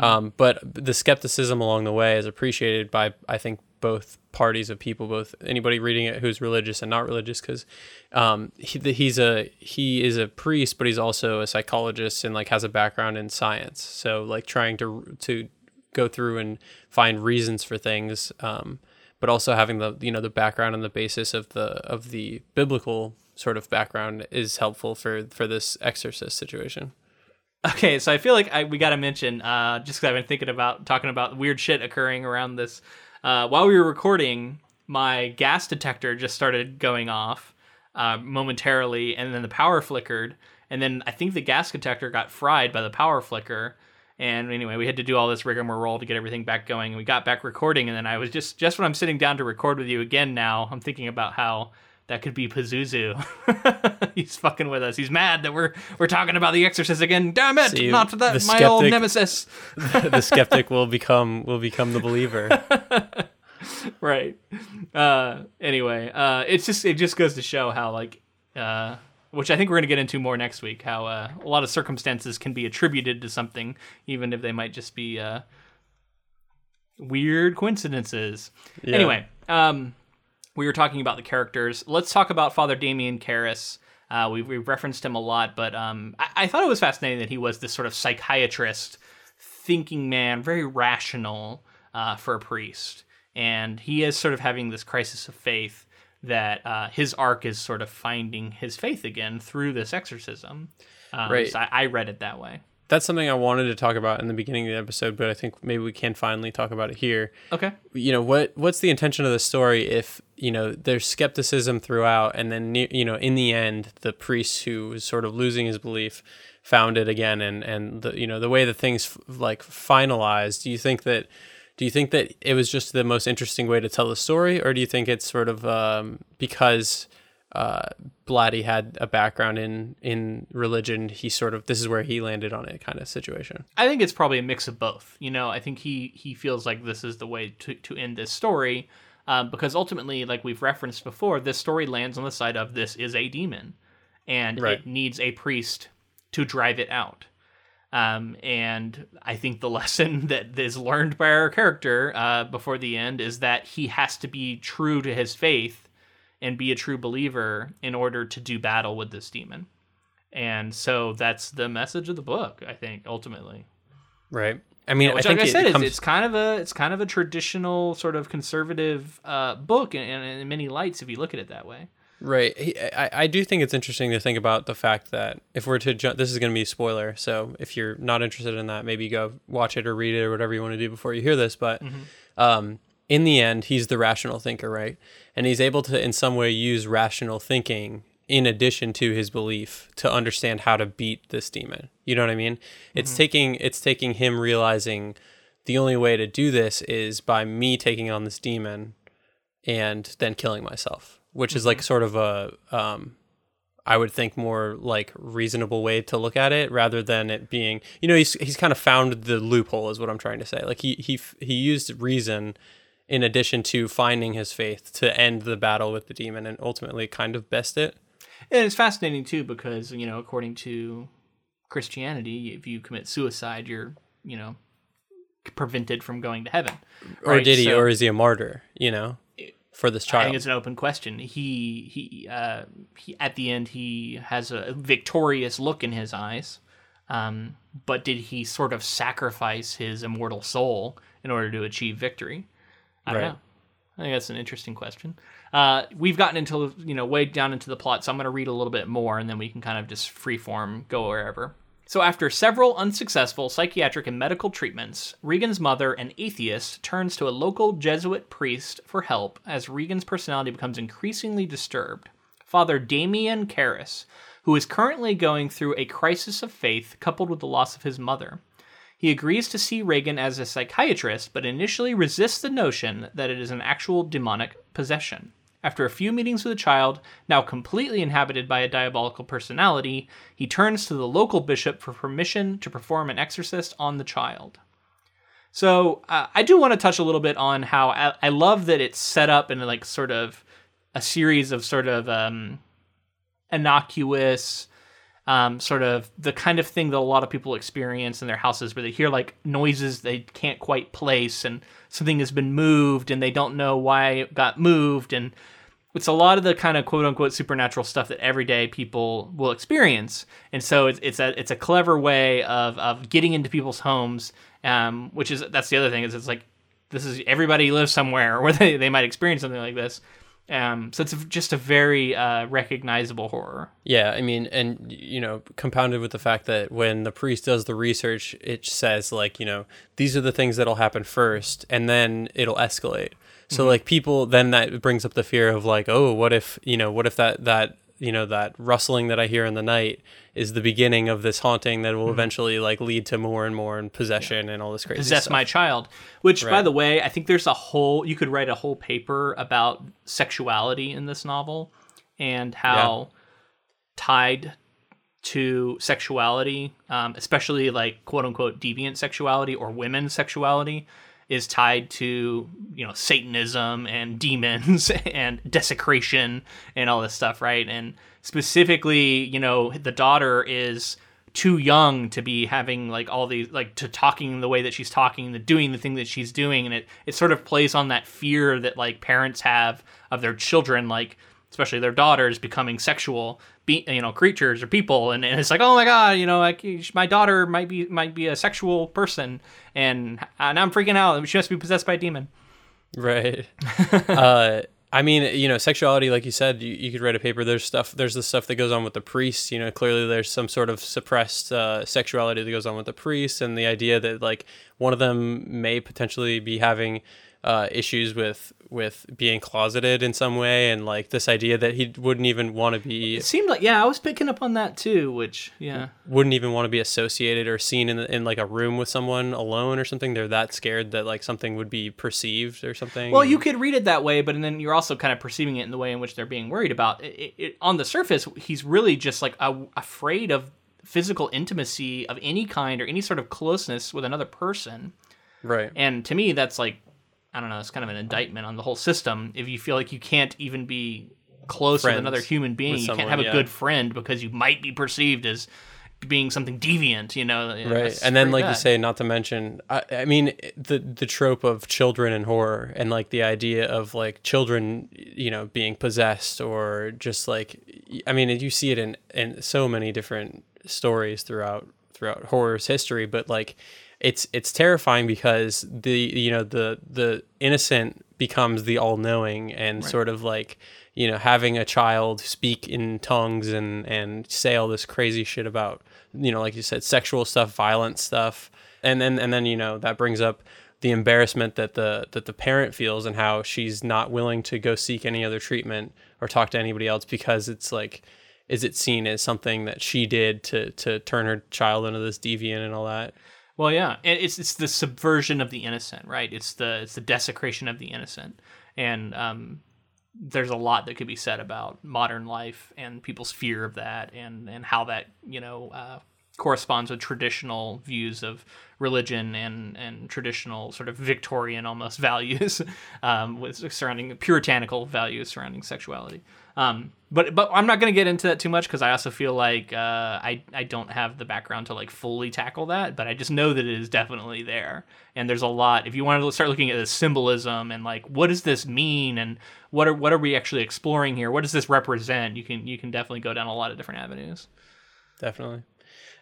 um, but the skepticism along the way is appreciated by I think both parties of people, both anybody reading it who's religious and not religious, because um, he, he's a he is a priest, but he's also a psychologist and like has a background in science. So like trying to to go through and find reasons for things, um, but also having the you know the background and the basis of the of the biblical sort of background is helpful for for this exorcist situation. Okay, so I feel like I, we got to mention, uh, just because I've been thinking about talking about weird shit occurring around this. Uh, while we were recording, my gas detector just started going off uh, momentarily, and then the power flickered, and then I think the gas detector got fried by the power flicker. And anyway, we had to do all this rigmarole to get everything back going, and we got back recording. And then I was just just when I'm sitting down to record with you again now, I'm thinking about how that could be Pazuzu. He's fucking with us. He's mad that we're we're talking about The Exorcist again. Damn it! See, Not that the my old skeptic- nemesis. the skeptic will become will become the believer. right. Uh, anyway, uh, it's just it just goes to show how like uh, which I think we're going to get into more next week. How uh, a lot of circumstances can be attributed to something, even if they might just be uh, weird coincidences. Yeah. Anyway, um, we were talking about the characters. Let's talk about Father Damien Karras. Uh, we, we referenced him a lot, but um, I, I thought it was fascinating that he was this sort of psychiatrist, thinking man, very rational uh, for a priest. And he is sort of having this crisis of faith that uh, his arc is sort of finding his faith again through this exorcism. Um, Right. So I, I read it that way. That's something I wanted to talk about in the beginning of the episode, but I think maybe we can finally talk about it here. Okay. you know what what's the intention of the story if you know there's skepticism throughout and then you know in the end the priest who was sort of losing his belief found it again and and the you know the way that things f- like finalized do you think that do you think that it was just the most interesting way to tell the story or do you think it's sort of um, because uh, Blatty had a background in in religion he sort of this is where he landed on it kind of situation I think it's probably a mix of both. You know, I think he he feels like this is the way to to end this story, um, because ultimately, like we've referenced before, this story lands on the side of this is a demon, and Right. it needs a priest to drive it out. Um, and I think the lesson that is learned by our character uh, before the end is that he has to be true to his faith and be a true believer in order to do battle with this demon. And so that's the message of the book, I think, ultimately. right I mean Which, I think like I it said, comes- it's, kind of a it's kind of a traditional sort of conservative uh, book in, in, in many lights if you look at it that way. Right. I, I do think it's interesting to think about the fact that if we're to jump, this is going to be a spoiler. So if you're not interested in that, maybe go watch it or read it or whatever you want to do before you hear this. But um, in the end, he's the rational thinker, right? And he's able to, in some way, use rational thinking in addition to his belief to understand how to beat this demon. You know what I mean? It's taking it's taking him realizing the only way to do this is by me taking on this demon and then killing myself, which is like sort of a um I would think more like reasonable way to look at it rather than it being you know he's he's kind of found the loophole is what I'm trying to say. Like he he he used reason in addition to finding his faith to end the battle with the demon and ultimately kind of best it. And it's fascinating too because you know, according to Christianity, if you commit suicide, you're you know prevented from going to heaven. Or did he so- or is he a martyr, you know, for this I child? think it's an open question. He he, uh, he at the end he has a victorious look in his eyes, um, but did he sort of sacrifice his immortal soul in order to achieve victory? I don't Right. know. I think that's an interesting question. Uh, we've gotten into you know way down into the plot, so I'm going to read a little bit more, and then we can kind of just freeform go wherever. So, after several unsuccessful psychiatric and medical treatments, Regan's mother, an atheist, turns to a local Jesuit priest for help as Regan's personality becomes increasingly disturbed. Father Damien Karras, who is currently going through a crisis of faith coupled with the loss of his mother. He agrees to see Reagan as a psychiatrist, but initially resists the notion that it is an actual demonic possession. After a few meetings with the child, now completely inhabited by a diabolical personality, he turns to the local bishop for permission to perform an exorcist on the child. So uh, I do want to touch a little bit on how I, I love that it's set up in like sort of a series of sort of um, innocuous, um, sort of the kind of thing that a lot of people experience in their houses where they hear like noises they can't quite place and something has been moved and they don't know why it got moved. And it's a lot of the kind of quote unquote supernatural stuff that everyday people will experience. And so it's, it's a it's a clever way of of getting into people's homes um, which is that's the other thing is it's like this is everybody lives somewhere where they, they might experience something like this um, so it's just a very uh, recognizable horror Yeah, I mean, and you know, compounded with the fact that when the priest does the research, it says like, you know, these are the things that'll happen first, and then it'll escalate. So like people, then that brings up the fear of like, oh, what if you know, what if that that you know that rustling that I hear in the night is the beginning of this haunting that will eventually like lead to more and more and possession and all this crazy possess stuff. my child. Which by the way i think there's a whole you could write a whole paper about sexuality in this novel and how tied to sexuality um, especially like quote unquote deviant sexuality or women's sexuality is tied to you know Satanism and demons and desecration and all this stuff, right? And specifically, you know, the daughter is too young to be having like all these like to talking the way that she's talking, the doing the thing that she's doing, and it it sort of plays on that fear that like parents have of their children, like especially their daughters becoming sexual be, you know creatures or people. And, and it's like oh my god you know like my daughter might be might be a sexual person. And and i'm freaking out. She must be possessed by a demon. Right. Uh I mean, you know, sexuality, like you said, you, you could write a paper. There's stuff, there's the stuff that goes on with the priests. You know, clearly there's some sort of suppressed uh, sexuality that goes on with the priests, and the idea that like one of them may potentially be having uh, issues with with being closeted in some way, and like this idea that he wouldn't even want to be. It seemed like yeah, I was picking up on that too. Which yeah, wouldn't even want to be associated or seen in in like a room with someone alone or something. They're that scared that like something would be perceived or something. Well, you could read it that way, but then you're also kind of perceiving it in the way in which they're being worried about. It, it, on the surface, he's really just like a, afraid of physical intimacy of any kind or any sort of closeness with another person. Right. And to me, that's like I don't know, it's kind of an indictment on the whole system. If you feel like you can't even be close Friends with another human being, you someone, can't have a yeah. good friend because you might be perceived as being something deviant, you know. Right. And then like bad. you say, not to mention I, I, mean the the trope of children in horror and like the idea of like children, you know, being possessed or just like I mean, you see it in in so many different stories throughout throughout horror's history, but like it's it's terrifying because the you know the the innocent becomes the all-knowing and right. sort of like you know having a child speak in tongues and and say all this crazy shit about you know like you said sexual stuff violent stuff and then and then you know that brings up the embarrassment that the that the parent feels and how she's not willing to go seek any other treatment or talk to anybody else because it's like is it seen as something that she did to to turn her child into this deviant and all that well, yeah, it's it's the subversion of the innocent, right? It's the it's the desecration of the innocent, and um, there's a lot that could be said about modern life and people's fear of that, and and how that you know uh, corresponds with traditional views of religion and and traditional sort of Victorian almost values um, with surrounding puritanical values surrounding sexuality. Um, but but I'm not going to get into that too much because I also feel like uh, I I don't have the background to like fully tackle that, but I just know that it is definitely there. And there's a lot. If you want to start looking at the symbolism and like what does this mean and what are what are we actually exploring here? What does this represent? You can you can definitely go down a lot of different avenues. Definitely.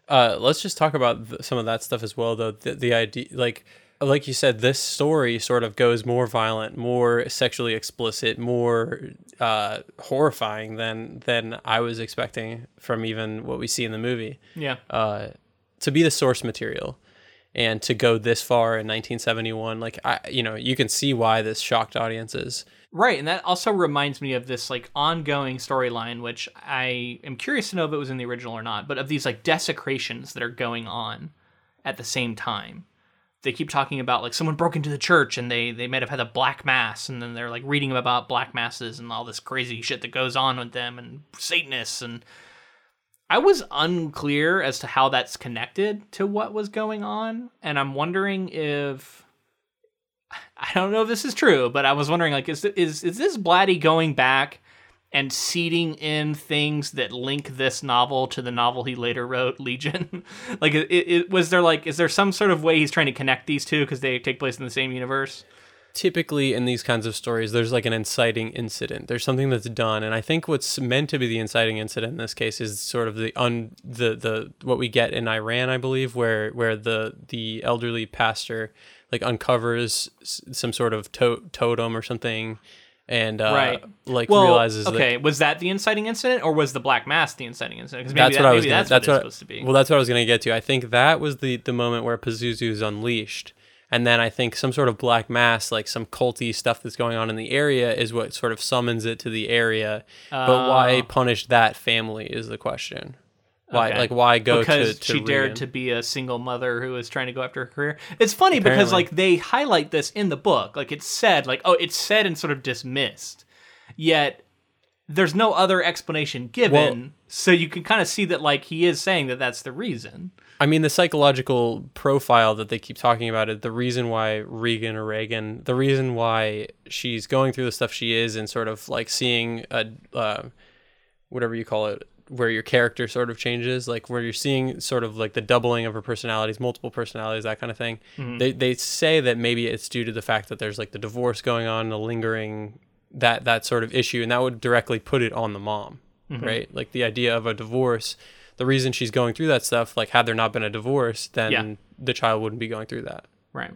Uh, let's just talk about th- some of that stuff as well, though. The, the idea, like like you said, this story sort of goes more violent, more sexually explicit, more uh, horrifying than than I was expecting from even what we see in the movie. Yeah. Uh, to be the source material and to go this far in 1971, like I, you know, you can see why this shocked audiences. Right, and that also reminds me of this like ongoing storyline, which I am curious to know if it was in the original or not, but of these like desecrations that are going on at the same time. They keep talking about like someone broke into the church and they they might have had a black mass and then they're like reading about black masses and all this crazy shit that goes on with them and satanists and I was unclear as to how that's connected to what was going on and I'm wondering if I don't know if this is true, but I was wondering like is is is this Blatty going back and seeding in things that link this novel to the novel he later wrote, Legion. like, it, it, was there like, is there some sort of way he's trying to connect these two because they take place in the same universe? Typically, in these kinds of stories, there's like an inciting incident. There's something that's done, and I think what's meant to be the inciting incident in this case is sort of the un the the what we get in Iran, I believe, where where the the elderly pastor like uncovers some sort of to- totem or something and uh, right. like well, realizes okay that, was that the inciting incident or was the black mass the inciting incident? Because that's that, what i was gonna, that's, that's what, what supposed to be. well that's what i was going to get to. I think that was the the moment where pazuzu is unleashed. And then i think some sort of black mass like some culty stuff that's going on in the area is what sort of summons it to the area. Uh, but why oh. punish that family is the question why, okay. like, why go because to, to she dared to be a single mother who was trying to go after her career? It's funny Apparently. because like they highlight this in the book, like it's said, like oh, it's said and sort of dismissed. Yet there's no other explanation given, so you can kind of see that like he is saying that that's the reason. I mean, the psychological profile that they keep talking about it, the reason why Regan or Reagan, the reason why she's going through the stuff she is and sort of like seeing a, uh, whatever you call it, where your character sort of changes, like where you're seeing sort of like the doubling of her personalities, multiple personalities, that kind of thing. They, they say that maybe it's due to the fact that there's like the divorce going on, the lingering, that, that sort of issue. And that would directly put it on the mom, right? Like the idea of a divorce the reason she's going through that stuff, like had there not been a divorce, then Yeah. the child wouldn't be going through that. Right.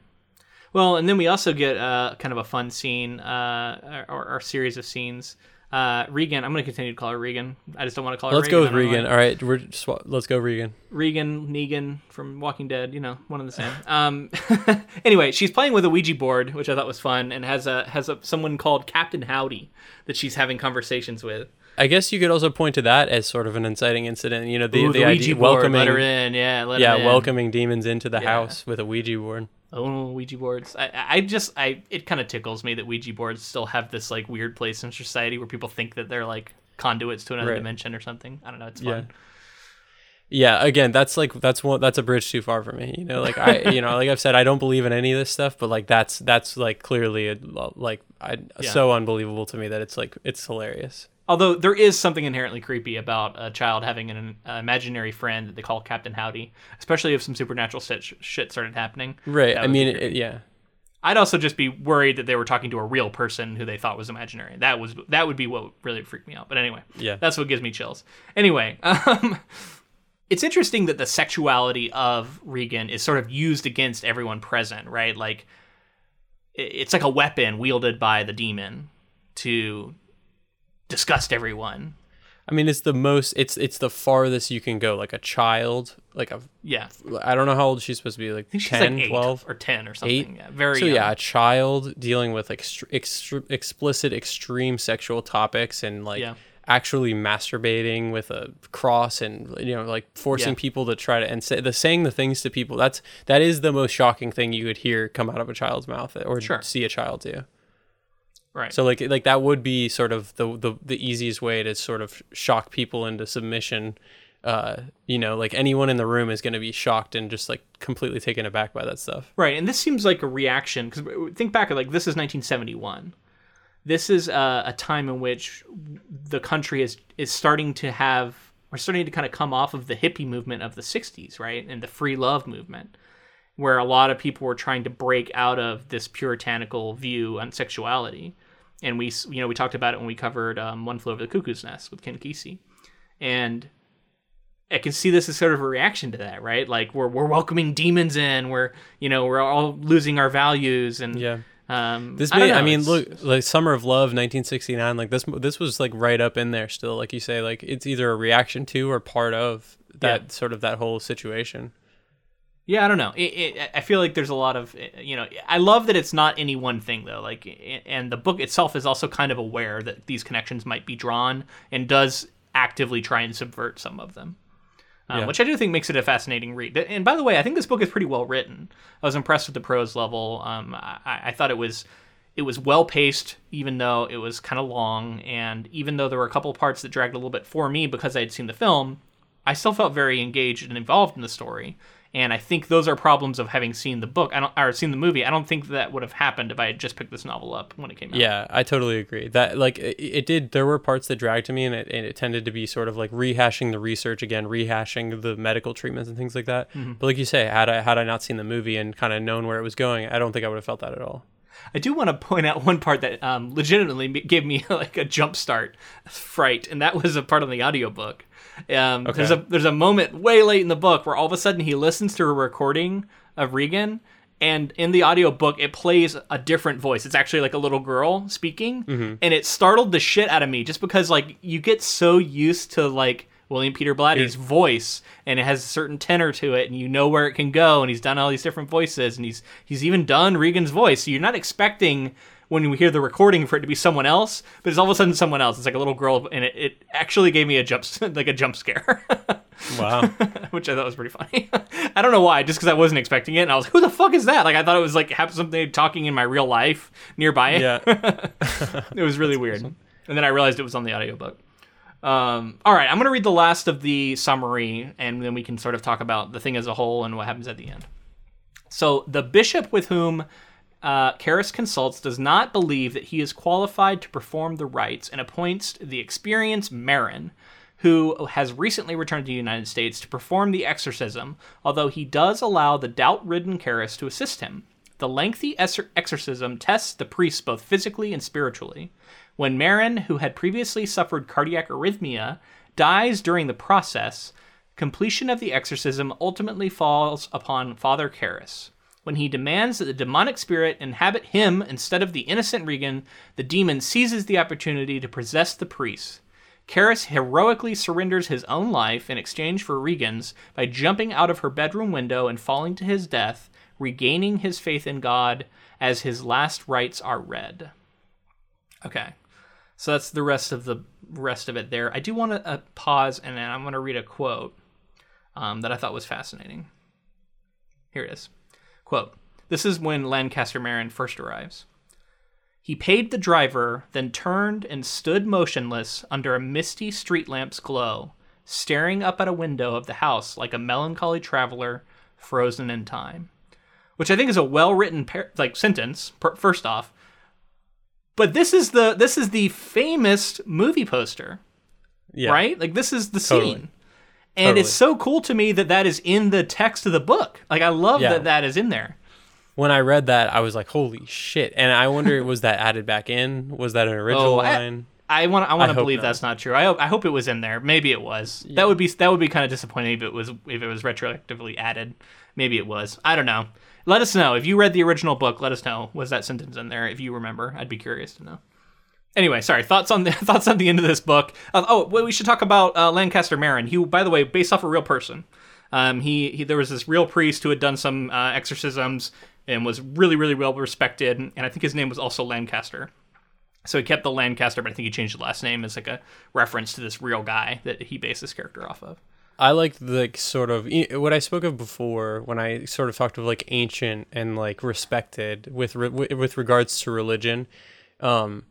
Well, and then we also get uh, kind of a fun scene, uh, or, or series of scenes. Uh, Regan, I'm going to continue to call her Regan. I just don't want to call her. Let's go with I don't know Regan. All right, we're sw- let's go Regan. Regan, Negan from Walking Dead, you know, one and the same. Um, anyway, she's playing with a Ouija board, which I thought was fun, and has a has a someone called Captain Howdy that she's having conversations with. I guess you could also point to that as sort of an inciting incident. You know, the Ooh, the, the, idea Ouija board, welcoming, let her in, yeah, let yeah, her in. welcoming demons into the Yeah. house with a Ouija board. Oh, Ouija boards. I, I just, I, it kind of tickles me that Ouija boards still have this like weird place in society where people think that they're like conduits to another Right. dimension or something. I don't know. It's Yeah. Yeah, again, that's like that's one that's a bridge too far for me. You know, like I, you know, like I've said, I don't believe in any of this stuff, but like that's that's like clearly a, like I Yeah. so unbelievable to me that it's like it's hilarious. Although there is something inherently creepy about a child having an uh, imaginary friend that they call Captain Howdy, especially if some supernatural shit, shit started happening. Right. I mean, it, yeah. I'd also just be worried that they were talking to a real person who they thought was imaginary. That was that would be what really freaked me out. But anyway, Yeah. that's what gives me chills. Anyway, um, it's interesting that the sexuality of Regan is sort of used against everyone present, right? Like it's like a weapon wielded by the demon to disgust everyone. I mean, it's the most. It's it's the farthest you can go. Like a child, like a. Yeah, I don't know how old she's supposed to be. Like I think she's 10, like 12? or ten or something. Yeah, very. So young. yeah, a child dealing with like explicit, extreme sexual topics and like Yeah. actually masturbating with a cross and you know like forcing Yeah. people to try to and say the saying the things to people. That's that is the most shocking thing you could hear come out of a child's mouth or Sure. see a child do. Right. So like like that would be sort of the the, the easiest way to sort of shock people into submission. Uh, you know, like anyone in the room is going to be shocked and just like completely taken aback by that stuff. Right, and this seems like a reaction because think back, like this is 1971. This is uh, a time in which the country is is starting to have we're starting to kind of come off of the hippie movement of the 60s, right, and the free love movement, where a lot of people were trying to break out of this puritanical view on sexuality. And we, you know, we talked about it when we covered um, One Flew Over the Cuckoo's Nest with Ken Kesey, and I can see this as sort of a reaction to that, right? Like we're we're welcoming demons in, we're you know we're all losing our values, and Yeah. um, This I, don't I, mean, it's- look, like Summer of Love, 1969. Like this, this was like right up in there still. Like you say, like it's either a reaction to or part of that Yeah. sort of that whole situation. Yeah, I don't know. It, it, I feel like there's a lot of you know. I love that it's not any one thing though. Like, and the book itself is also kind of aware that these connections might be drawn and does actively try and subvert some of them. Um, Yeah. Which I do think makes it a fascinating read. And by the way, I think this book is pretty well written. I was impressed with the prose level. Um, I, I thought it was it was well paced, even though it was kind of long, and even though there were a couple parts that dragged a little bit for me because I had seen the film, I still felt very engaged and involved in the story. And I think those are problems of having seen the book. I don't or seen the movie. I don't think that would have happened if I had just picked this novel up when it came out. Yeah, I totally agree. That like it, it did. There were parts that dragged to me, and it, and it tended to be sort of like rehashing the research again, rehashing the medical treatments and things like that. Mm-hmm. But like you say, had I had I not seen the movie and kind of known where it was going, I don't think I would have felt that at all. I do want to point out one part that um, legitimately gave me like a jump start fright, and that was a part of the audiobook. Um, There's a there's a moment way late in the book where all of a sudden he listens to a recording of Regan, and in the audiobook it plays a different voice. It's actually like a little girl speaking, and it startled the shit out of me just because like you get so used to like William Peter Blatty's voice, and it has a certain tenor to it, and you know where it can go. And he's done all these different voices, and he's he's even done Regan's voice. So you're not expecting when we hear the recording for it to be someone else, but it's all of a sudden someone else. It's like a little girl, and it, it actually gave me a jump like a jump scare, Wow. which I thought was pretty funny. I don't know why, just because I wasn't expecting it, and I was like, "Who the fuck is that?" Like I thought it was like have something talking in my real life nearby. yeah. it was really weird. It and then I realized it was on the audiobook. Um, all right, I'm going to read the last of the summary, and then we can sort of talk about the thing as a whole and what happens at the end. So, the bishop with whom uh, Karras consults does not believe that he is qualified to perform the rites and appoints the experienced Merrin, who has recently returned to the United States to perform the exorcism, although he does allow the doubt ridden Karras to assist him. The lengthy exorcism tests the priest both physically and spiritually. When Merrin, who had previously suffered cardiac arrhythmia, dies during the process, completion of the exorcism ultimately falls upon Father Karras. When he demands that the demonic spirit inhabit him instead of the innocent Regan, the demon seizes the opportunity to possess the priest. Karras heroically surrenders his own life in exchange for Regan's by jumping out of her bedroom window and falling to his death, regaining his faith in God as his last rites are read. Okay. So that's the rest of the rest of it there. I do want to uh, pause and then I'm going to read a quote um, that I thought was fascinating. Here it is. Quote This is when Lankester Merrin first arrives. He paid the driver, then turned and stood motionless under a misty street lamp's glow, staring up at a window of the house like a melancholy traveler frozen in time. Which I think is a well-written par- like sentence. Per- first off, but this is the this is the famous movie poster, Yeah. right? Like this is the Totally. scene, and Totally. it's so cool to me that that is in the text of the book. Like I love Yeah. that that is in there. When I read that, I was like, "Holy shit!" And I wonder, was that added back in? Was that an oh, original Oh, line? I want I want to believe not. that's not true. I hope I hope it was in there. Maybe it was. That would be that would be kind of disappointing if it was if it was retroactively added. Maybe it was. I don't know. Let us know if you read the original book. Let us know was that sentence in there if you remember. I'd be curious to know. Anyway, sorry. Thoughts on the thoughts on the end of this book. Uh, oh, well, we should talk about uh, Lankester Merrin. He, by the way, based off a real person. Um, he, he there was this real priest who had done some uh, exorcisms and was really really well respected, and I think his name was also Lankester. So he kept the Lankester, but I think he changed the last name as like a reference to this real guy that he based this character off of. I like the sort of what I spoke of before when I sort of talked of like ancient and like respected with re- with regards to religion. Um,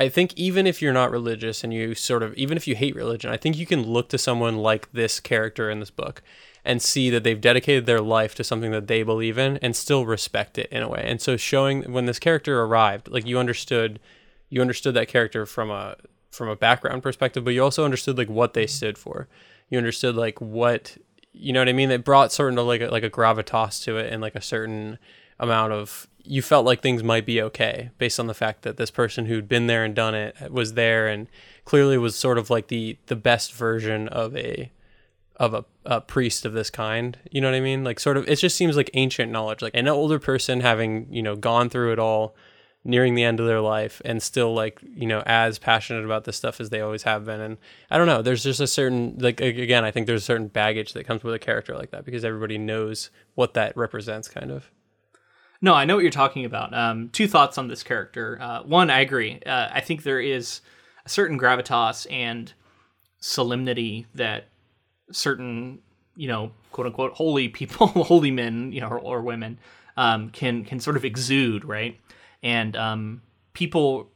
I think even if you're not religious and you sort of even if you hate religion, I think you can look to someone like this character in this book and see that they've dedicated their life to something that they believe in and still respect it in a way. And so showing when this character arrived, like you understood you understood that character from a from a background perspective, but you also understood like what they stood for. You understood like what you know what I mean. It brought certain like a, like a gravitas to it and like a certain amount of you felt like things might be okay based on the fact that this person who'd been there and done it was there and clearly was sort of like the the best version of a of a, a priest of this kind. You know what i mean? Like sort of it just seems like ancient knowledge. Like an older person having you know gone through it all nearing the end of their life and still like you know as passionate about this stuff as they always have been and i don't know there's just a certain like again i think there's a certain baggage that comes with a character like that because everybody knows what that represents kind of No, I know what you're talking about. Um, two thoughts on this character. Uh, one, I agree. Uh, I think there is a certain gravitas and solemnity that certain, you know, quote unquote, holy people, holy men, you know, or, or women, um, can can sort of exude, right? And um, people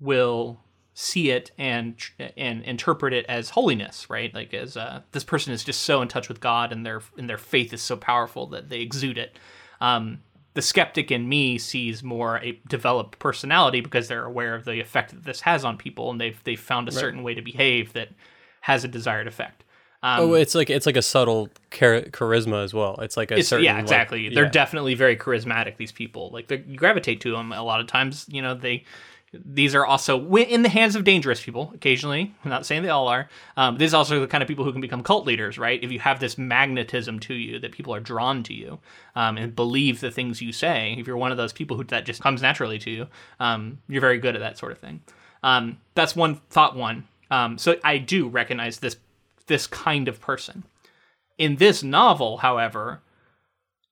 will see it and and interpret it as holiness, right? Like as uh, this person is just so in touch with God, and their and their faith is so powerful that they exude it. Um, the skeptic in me sees more a developed personality because they're aware of the effect that this has on people, and they've they've found a certain way to behave that has a desired effect. Um, oh it's like it's like a subtle char- charisma as well it's like a it's, certain yeah, like- exactly. They're yeah. definitely very charismatic. These people, like they you gravitate to them a lot of times. You know, they these are also in the hands of dangerous people. Occasionally, I'm not saying they all are. Um, these are also the kind of people who can become cult leaders, right? If you have this magnetism to you that people are drawn to you um, and believe the things you say. If you're one of those people who that just comes naturally to you, um, you're very good at that sort of thing. Um, that's one thought. One. Um, so I do recognize this this kind of person. In this novel, however,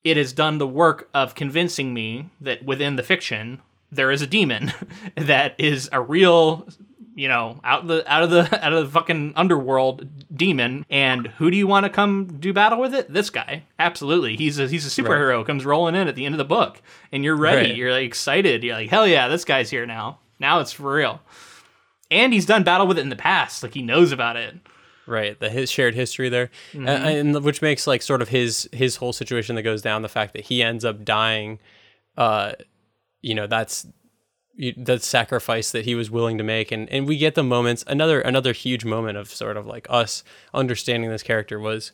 it has done the work of convincing me that within the fiction there is a demon that is a real you know out the out of the out of the fucking underworld demon. And who do you want to come do battle with it? This guy. Absolutely. He's a he's a superhero comes rolling in at the end of the book and you're ready. Right. you're like excited. You're like hell yeah this guy's here now. Now it's for real. And he's done battle with it in the past. Like he knows about it. Right the his shared history there. And, and which makes like sort of his his whole situation that goes down the fact that he ends up dying uh you know that's that sacrifice that he was willing to make. And and we get the moments another another huge moment of sort of like us understanding this character was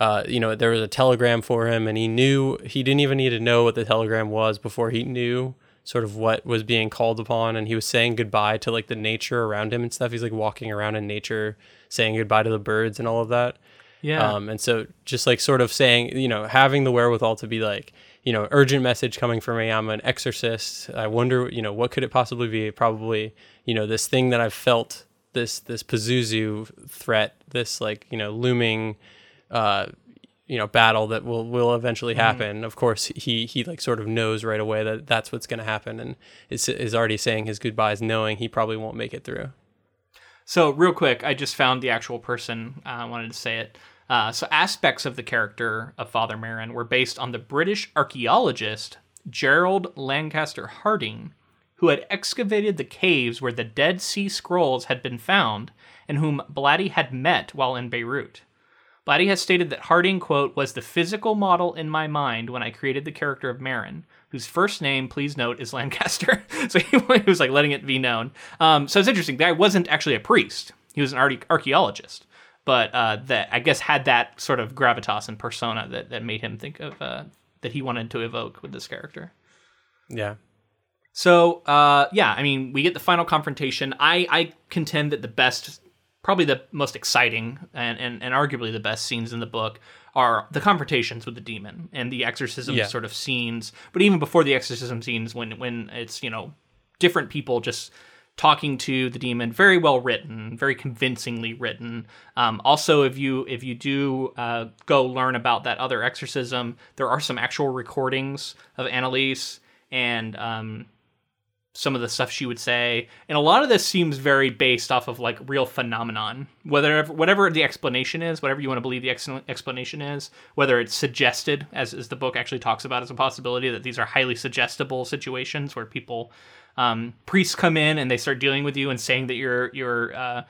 uh, you know, there was a telegram for him, and he knew he didn't even need to know what the telegram was before he knew sort of what was being called upon. And he was saying goodbye to like the nature around him and stuff. He's like walking around in nature, saying goodbye to the birds and all of that. Yeah. Um, and so just like sort of saying, you know, having the wherewithal to be like, you know, urgent message coming for me. I'm an exorcist. I wonder, you know, what could it possibly be? Probably, you know, this thing that I've felt, this this Pazuzu threat, this like, you know, looming uh, you know, battle that will will eventually happen. Of course, he he like sort of knows right away that that's what's going to happen, and is is already saying his goodbyes, knowing he probably won't make it through. So, real quick, I just found the actual person. uh, I wanted to say it. Uh, so, aspects of the character of Father Merrin were based on the British archaeologist Gerald Lankester Harding, who had excavated the caves where the Dead Sea Scrolls had been found and whom Blatty had met while in Beirut. Blatty has stated that Harding, quote, was the physical model in my mind when I created the character of Merrin, whose first name, please note, is Lankester. so he was like letting it be known. Um, so it's interesting. The guy wasn't actually a priest, he was an arche- archaeologist, but uh, that I guess had that sort of gravitas and persona that, that made him think of uh, that he wanted to evoke with this character. Yeah, So uh, yeah, I mean, we get the final confrontation. I I contend that the best, probably the most exciting and and, and arguably the best scenes in the book are the confrontations with the demon and the exorcism Yeah. sort of scenes. But even before the exorcism scenes, when when it's you know different people just talking to the demon very well written very convincingly written um, also if you if you do uh, go learn about that other exorcism there are some actual recordings of Anneliese and um, some of the stuff she would say and a lot of this seems very based off of like real phenomenon whether whatever the explanation is whatever you want to believe the ex- explanation is whether it's suggested as, as the book actually talks about as a possibility that these are highly suggestible situations where people um, priests come in and they start dealing with you and saying that you're you're uh,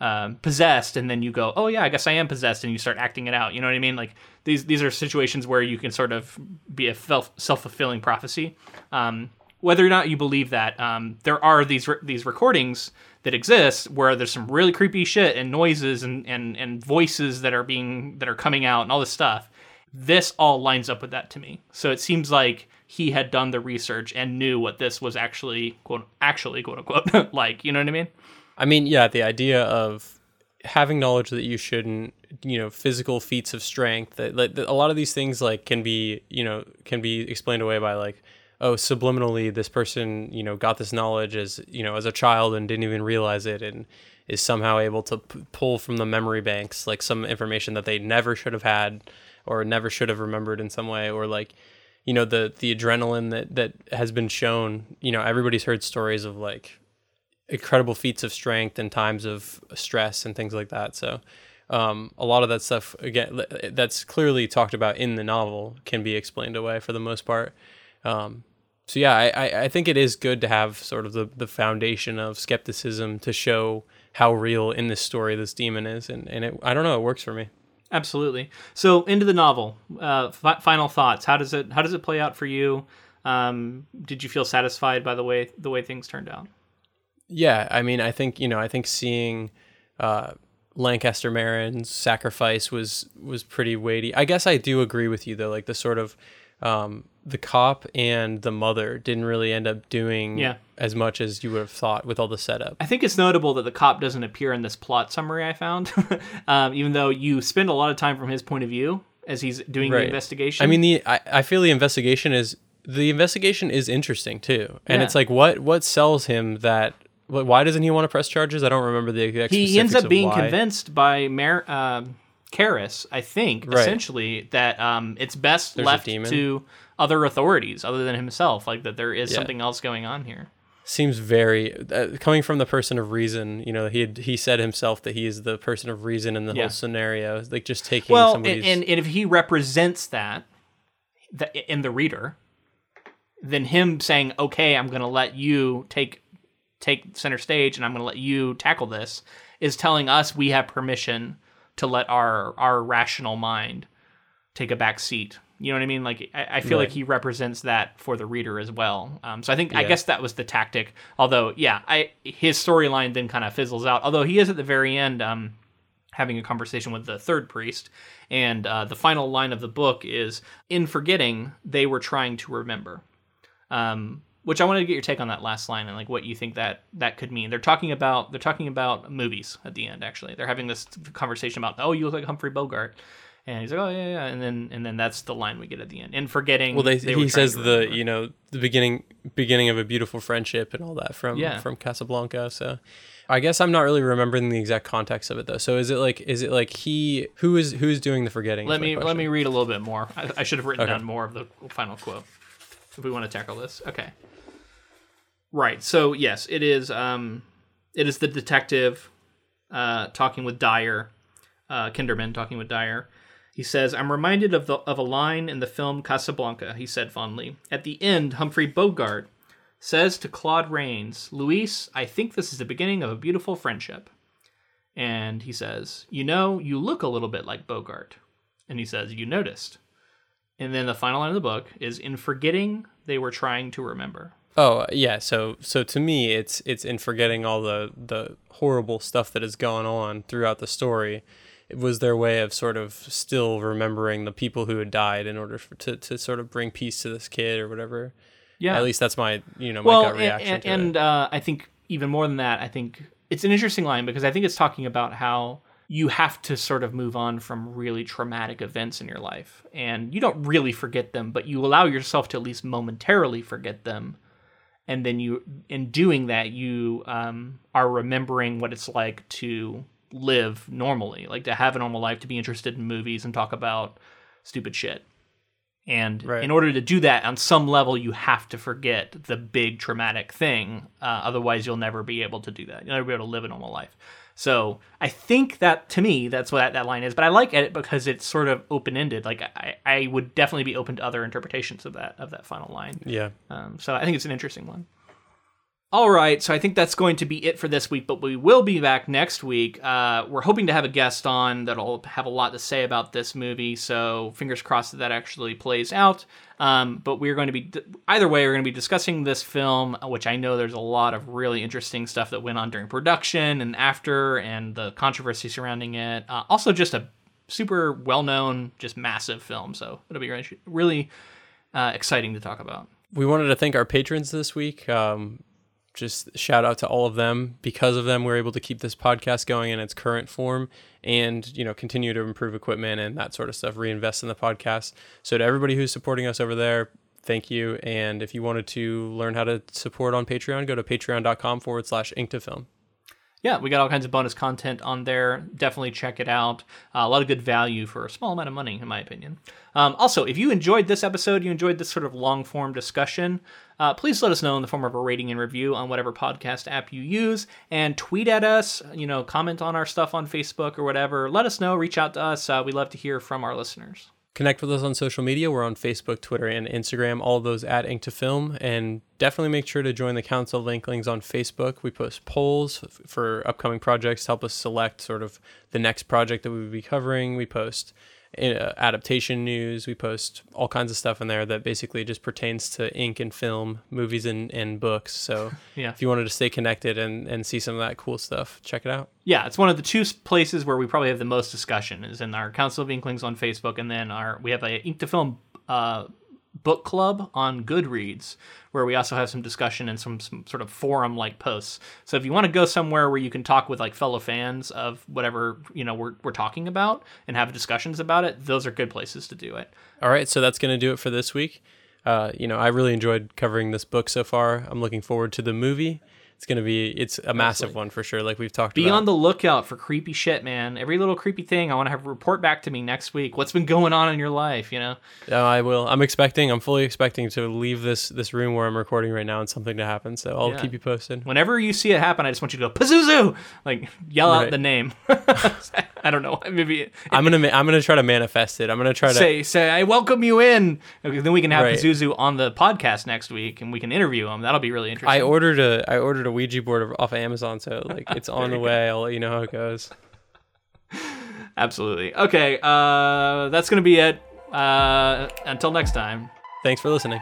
um, possessed, and then you go, "Oh yeah, I guess I am possessed," and you start acting it out. You know what I mean? Like these these are situations where you can sort of be a self fulfilling prophecy. Um, whether or not you believe that, um, there are these re- these recordings that exist where there's some really creepy shit and noises and, and and voices that are being that are coming out and all this stuff. This all lines up with that to me. So it seems like he had done the research and knew what this was actually quote actually quote unquote like. You know what I mean? I mean, yeah, the idea of having knowledge that you shouldn't, you know, physical feats of strength. That, that, that a lot of these things like can be, you know, can be explained away by like, oh, subliminally, this person, you know, got this knowledge as, you know, as a child and didn't even realize it, and is somehow able to p- pull from the memory banks like some information that they never should have had or never should have remembered in some way, or like, you know, the the adrenaline that that has been shown. You know, everybody's heard stories of like incredible feats of strength and times of stress and things like that. So um, a lot of that stuff again that's clearly talked about in the novel can be explained away for the most part. Um, so yeah, I, I- think it is good to have sort of the, the foundation of skepticism to show how real in this story this demon is, and and it, I don't know, it works for me. Absolutely. So into the novel. Uh, fi- final thoughts. How does it How does it play out for you? Um, did you feel satisfied by the way the way things turned out? Yeah, I mean, I think you know, I think seeing uh, Lankester Merrin's sacrifice was was pretty weighty. I guess I do agree with you though, like the sort of um, the cop and the mother didn't really end up doing Yeah. as much as you would have thought with all the setup. I think it's notable that the cop doesn't appear in this plot summary I found, um, even though you spend a lot of time from his point of view as he's doing the investigation. I mean, the I, I feel the investigation is the investigation is interesting too, and Yeah. it's like what what sells him that. wh- Why doesn't he want to press charges? I don't remember the exact. he ends up being why. convinced by Mar- um Karras, I think, Right. essentially that um, it's best There's left to other authorities other than himself, like that there is Yeah. something else going on here. seems very uh, coming from the person of reason. You know, he had, he said himself that he is the person of reason in the Yeah. whole scenario. Like just taking Well, and, somebody's. and, and if he represents that, that in the reader, then him saying, "Okay, I'm going to let you take take center stage and I'm going to let you tackle this is telling us we have permission to let our our rational mind take a back seat. You know what I mean? Like I, I feel Right. like he represents that for the reader as well. Um, so I think I guess that was the tactic. Although, yeah, I his storyline then kind of fizzles out. Although he is at the very end um, having a conversation with the third priest, and uh, the final line of the book is, "In forgetting, they were trying to remember." Um, which I wanted to get your take on that last line and like what you think that that could mean. They're talking about they're talking about movies at the end. Actually, they're having this conversation about, "Oh, you look like Humphrey Bogart." And he's like, "Oh yeah, yeah," and then and then that's the line we get at the end. And forgetting, Well, they, they he says the you know the beginning beginning of a beautiful friendship and all that from Yeah. from Casablanca. So I guess I'm not really remembering the exact context of it though. So is it like is it like he who is who is doing the forgetting? Let me let me read a little bit more. I, I should have written Okay. down more of the final quote if we want to tackle this. Okay. Right. So yes, it is. Um, it is the detective uh, talking with Dyer, uh, Kinderman talking with Dyer. He says, "I'm reminded of the of a line in the film Casablanca." He said fondly. At the end, Humphrey Bogart says to Claude Rains, "Louis, I think this is the beginning of a beautiful friendship." And he says, "You know, you look a little bit like Bogart." And he says, "You noticed." And then the final line of the book is, "In forgetting, they were trying to remember." Oh yeah, so so to me, it's it's in forgetting all the the horrible stuff that has gone on throughout the story. It was their way of sort of still remembering the people who had died in order for, to to sort of bring peace to this kid or whatever. Yeah. At least that's my you know my well, gut and, reaction and, to and uh, I think even more than that, I think it's an interesting line because I think it's talking about how you have to sort of move on from really traumatic events in your life, and you don't really forget them, but you allow yourself to at least momentarily forget them, and then you, in doing that, you um, are remembering what it's like to live normally, like to have a normal life, to be interested in movies and talk about stupid shit. And Right. in order to do that, on some level, you have to forget the big traumatic thing. Uh, otherwise, you'll never be able to do that. You'll never be able to live a normal life. So I think that to me, that's what that, that line is. But I like it because it's sort of open ended. Like I, I would definitely be open to other interpretations of that of that final line. yeah. Um, so I think it's an interesting one. All right, so I think that's going to be it for this week, but we will be back next week. Uh, we're hoping to have a guest on that'll have a lot to say about this movie, so fingers crossed that that actually plays out. Um, but we're going to be, either way, we're going to be discussing this film, which I know there's a lot of really interesting stuff that went on during production and after, and the controversy surrounding it. Uh, also, just a super well known, just massive film, so it'll be really, uh, exciting to talk about. we wanted to thank our patrons this week. Um, just shout out to all of them. Because of them, we're able to keep this podcast going in its current form, and you know continue to improve equipment and that sort of stuff. Reinvest in the podcast. So to everybody who's supporting us over there, thank you. And if you wanted to learn how to support on Patreon, go to patreon.com forward slash ink to film. Yeah, we got all kinds of bonus content on there. Definitely check it out. Uh, a lot of good value for a small amount of money, in my opinion. Um, also, if you enjoyed this episode, you enjoyed this sort of long form discussion, uh, please let us know in the form of a rating and review on whatever podcast app you use, and tweet at us. You know, comment on our stuff on Facebook or whatever. Let us know. Reach out to us. Uh, we love to hear from our listeners. Connect with us on social media. We're on Facebook, Twitter, and Instagram, all those at Ink to Film. And definitely make sure to join the Council of Inklings on Facebook. We post polls f- for upcoming projects to help us select sort of the next project that we would be covering. We post adaptation news. We post all kinds of stuff in there that basically just pertains to ink and film, movies and, and books. So Yeah. if you wanted to stay connected and, and see some of that cool stuff, check it out. yeah, it's one of the two places where we probably have the most discussion is in our Council of Inklings on Facebook, and then our we have a Ink to Film uh, book club on Goodreads, where we also have some discussion and some, some sort of forum like posts. So if you want to go somewhere where you can talk with like fellow fans of whatever you know we're we're talking about and have discussions about it, those are good places to do it. All right, so that's going to do it for this week. Uh, you know, I really enjoyed covering this book so far. I'm looking forward to the movie. It's going to be it's a massive one for sure like we've talked Be about. on the lookout for creepy shit, man. Every little creepy thing I want to have report back to me next week. What's been going on in your life, you know? Oh, I will. I'm expecting. I'm fully expecting to leave this this room where I'm recording right now and something to happen. So I'll Yeah. keep you posted. Whenever you see it happen, I just want you to go Pazuzu, like yell out the name. I don't know. Maybe I'm gonna I'm gonna try to manifest it. I'm gonna try to. say say I welcome you in. Okay, then we can have Right. Pazuzu on the podcast next week, and we can interview him. That'll be really interesting. I ordered a I ordered a a Ouija board off of Amazon, so like it's on the way. I'll let you know how it goes. Absolutely. Okay, uh, that's gonna be it. Uh, until next time. Thanks for listening.